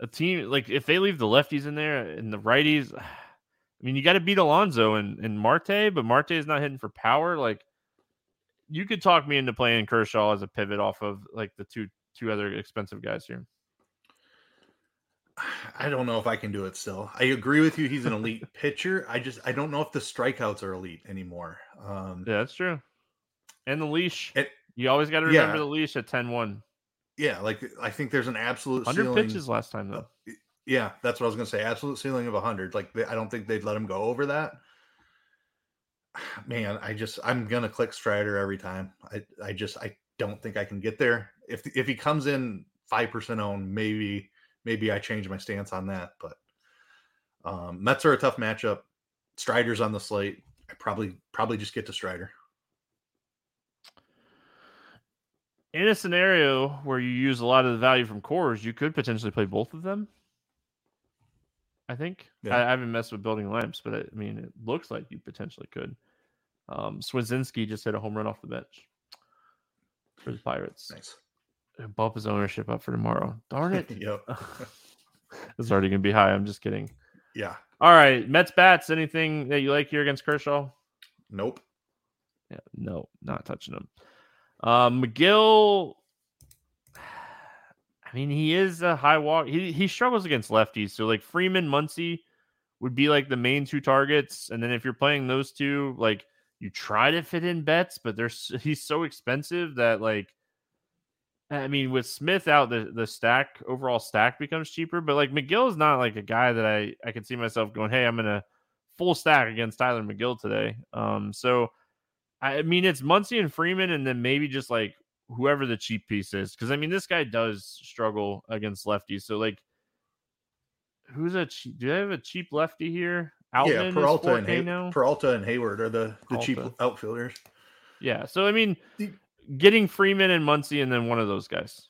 a team like if they leave the lefties in there and the righties, I mean, you got to beat Alonso and, and Marte, but Marte is not hitting for power. Like, you could talk me into playing Kershaw as a pivot off of like the two two other expensive guys here. I don't know if I can do it still. I agree with you. He's an elite pitcher. I just I don't know if the strikeouts are elite anymore. Um, yeah, that's true. And the leash. It, you always got to remember yeah. the leash at 10 1. Yeah, like I think there's an absolute 100 pitches last time though. Yeah, that's what I was gonna say. Absolute ceiling of hundred. Like I don't think they'd let him go over that. Man, I just I'm gonna click Strider every time. I I just I don't think I can get there. If if he comes in five percent own, maybe maybe I change my stance on that. But um, Mets are a tough matchup. Strider's on the slate. I probably probably just get to Strider. In a scenario where you use a lot of the value from Coors, you could potentially play both of them. I think yeah. I, I, haven't messed with building lamps, but I, I mean, it looks like you potentially could. Um, Suwinski just hit a home run off the bench for the Pirates. Nice. Bump his ownership up for tomorrow. Darn it. yep. it's already going to be high. I'm just kidding. Yeah. All right. Mets bats. Anything that you like here against Kershaw? Nope. Yeah. No, not touching him. Um, Megill. I mean, he is a high walk. He he struggles against lefties. So like Freeman, Muncy would be like the main two targets. And then if you're playing those two, like you try to fit in bets, but there's he's so expensive that like I mean, with Smith out, the the stack overall stack becomes cheaper. But like Megill is not like a guy that I I can see myself going, hey, I'm gonna full stack against Tylor Megill today. Um, so I mean, it's Muncy and Freeman, and then maybe just like whoever the cheap piece is, because I mean, this guy does struggle against lefties. So like, who's a cheap, do they have a cheap lefty here? Outman yeah, Peralta and Hay- now? Peralta and Heyward are the the cheap outfielders. Yeah, so I mean, getting Freeman and Muncy, and then one of those guys.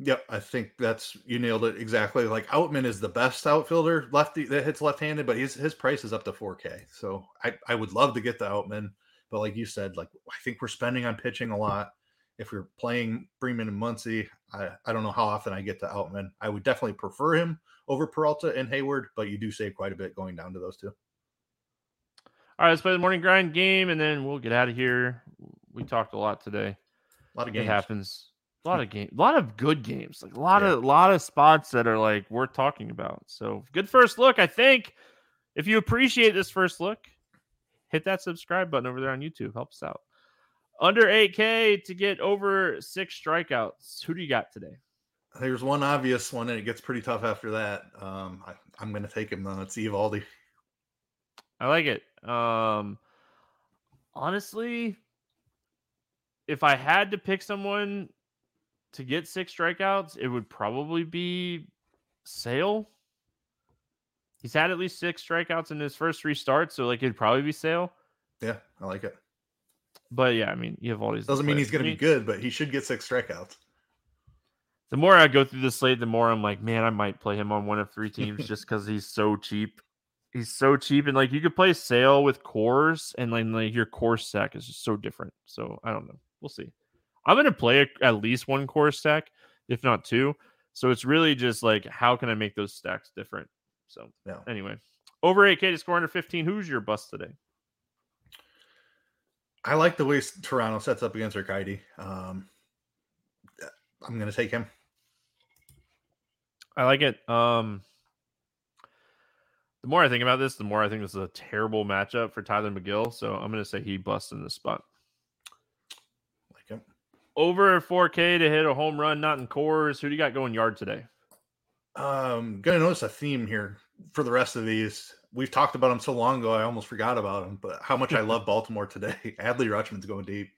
Yep, I think that's you nailed it exactly. Like Outman is the best outfielder lefty that hits left-handed, but his his price is up to 4K. So I I would love to get the Outman, but like you said, like I think we're spending on pitching a lot. If we're playing Freeman and Muncy, I I don't know how often I get to Outman. I would definitely prefer him over Peralta and Heyward, but you do save quite a bit going down to those two. All right, let's play the morning grind game, and then we'll get out of here. We talked a lot today. A lot of games it happens. A lot of games, a lot of good games, like a lot yeah. of a lot of spots that are like worth talking about. So good first look, I think. If you appreciate this first look, hit that subscribe button over there on YouTube. Helps out. Under 8K to get over six strikeouts. Who do you got today? There's one obvious one, and it gets pretty tough after that. Um, I, am going to take him though. It's Eovaldi. I like it. Um, honestly, if I had to pick someone to get six strikeouts, it would probably be Sale. He's had at least six strikeouts in his first three starts, so like it'd probably be Sale. Yeah, I like it. But yeah, I mean, you have all these. Doesn't mean he's going to be good, but he should get six strikeouts. The more I go through the slate, the more I'm like, man, I might play him on one of three teams just because he's so cheap. He's so cheap, and like you could play Sale with Coors, and like, like your Coors stack is just so different. So I don't know. We'll see. I'm going to play a, at least one Coors stack, if not two. So it's really just like, how can I make those stacks different? So, anyway, over 8K to score under 15. Who's your bust today? I like the way Toronto sets up against Urquidy. Um, I'm going to take him. I like it. Um, the more I think about this, the more I think this is a terrible matchup for Tylor Megill. So I'm going to say he busts in this spot Like him. over 4K to hit a home run, not in Coors. Who do you got going yard today? Um, gonna notice a theme here for the rest of these. We've talked about them so long ago, I almost forgot about them. But how much I love Baltimore today. Adley Rutschman's going deep.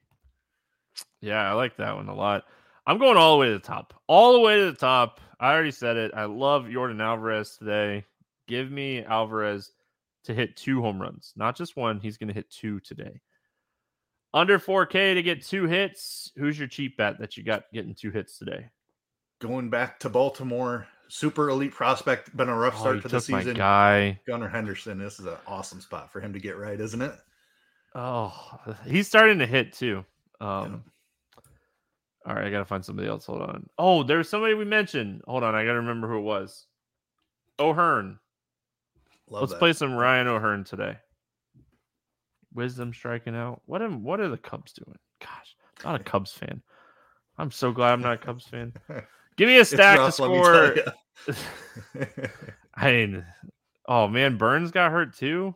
Yeah, I like that one a lot. I'm going all the way to the top. All the way to the top. I already said it. I love Yordan Alvarez today. Give me Alvarez to hit two home runs, not just one. He's going to hit two today. Under 4K to get two hits. Who's your cheap bet that you got getting two hits today? Going back to Baltimore, super elite prospect, been a rough oh, start to the season. guy Gunnar Henderson. This is an awesome spot for him to get right, isn't it? Oh, he's starting to hit too. Um, yeah. All right, I gotta find somebody else. Hold on. Oh, there's somebody we mentioned. Hold on, I gotta remember who it was. O'Hearn. Love Let's that. play some Ryan O'Hearn today. Wisdom striking out. What am what are the Cubs doing? Gosh, I'm not a Cubs fan. I'm so glad I'm not a Cubs fan. Give me a stack rough, to score. I mean, oh man, Burnes got hurt too.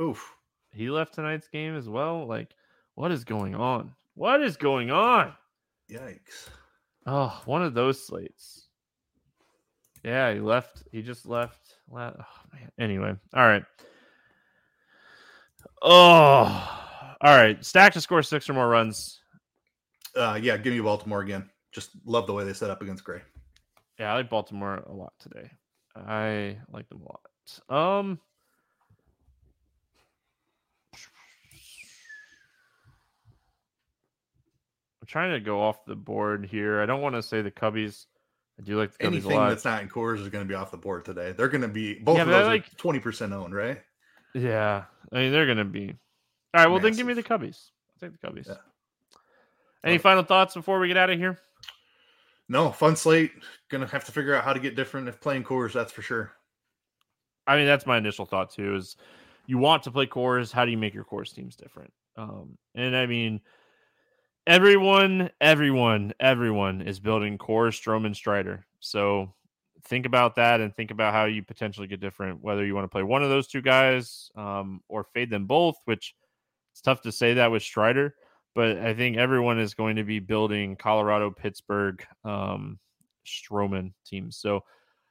Oof. He left tonight's game as well. Like, what is going on? What is going on? Yikes. Oh, one of those slates. Yeah, he left. He just left. Oh man. Anyway, all right. Oh, all right. Stack to score six or more runs. Uh, yeah, give me Baltimore again. Just love the way they set up against Gray. Yeah, I like Baltimore a lot today. I like them a lot. Um, I'm trying to go off the board here. I don't want to say the Cubbies. I do like the Cubbies Anything a lot. that's not in Coors is going to be off the board today. They're going to be both Yeah, of those like- are twenty percent owned, right? Yeah, I mean they're gonna be. All right, well then give me the Cubbies. I'll take the Cubbies. Yeah. Any final thoughts before we get out of here? No, fun slate. To have to figure out how to get different if playing Coors. That's for sure. I mean, that's my initial thought too. Is you want to play Coors? How do you make your Coors teams different? Um, and I mean, everyone, everyone, everyone is building Coors Stroman Strider. So think about that and think about how you potentially get different. Whether you want to play one of those two guys um, or fade them both, which it's tough to say that with Strider. But I think everyone is going to be building Colorado, Pittsburgh, um, Stroman teams. So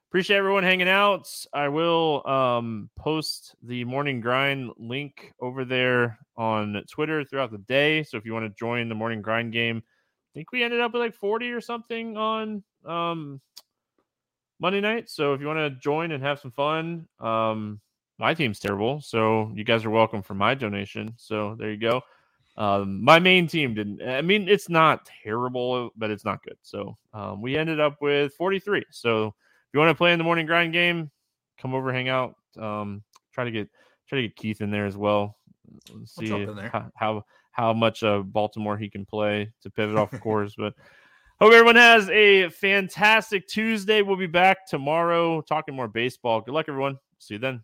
appreciate everyone hanging out. I will um, post the morning grind link over there on Twitter throughout the day. So if you want to join the morning grind game, I think we ended up with like 40 or something on um, Monday night. So if you want to join and have some fun, um, my team's terrible. So you guys are welcome for my donation. So there you go. Um, my main team didn't. I mean, it's not terrible, but it's not good. So um, we ended up with 43. So if you want to play in the morning grind game, come over, hang out. Um, try to get try to get Keith in there as well. Let's see? How, how how much uh, Baltimore he can play to pivot off the Coors. But hope everyone has a fantastic Tuesday. We'll be back tomorrow talking more baseball. Good luck, everyone. See you then.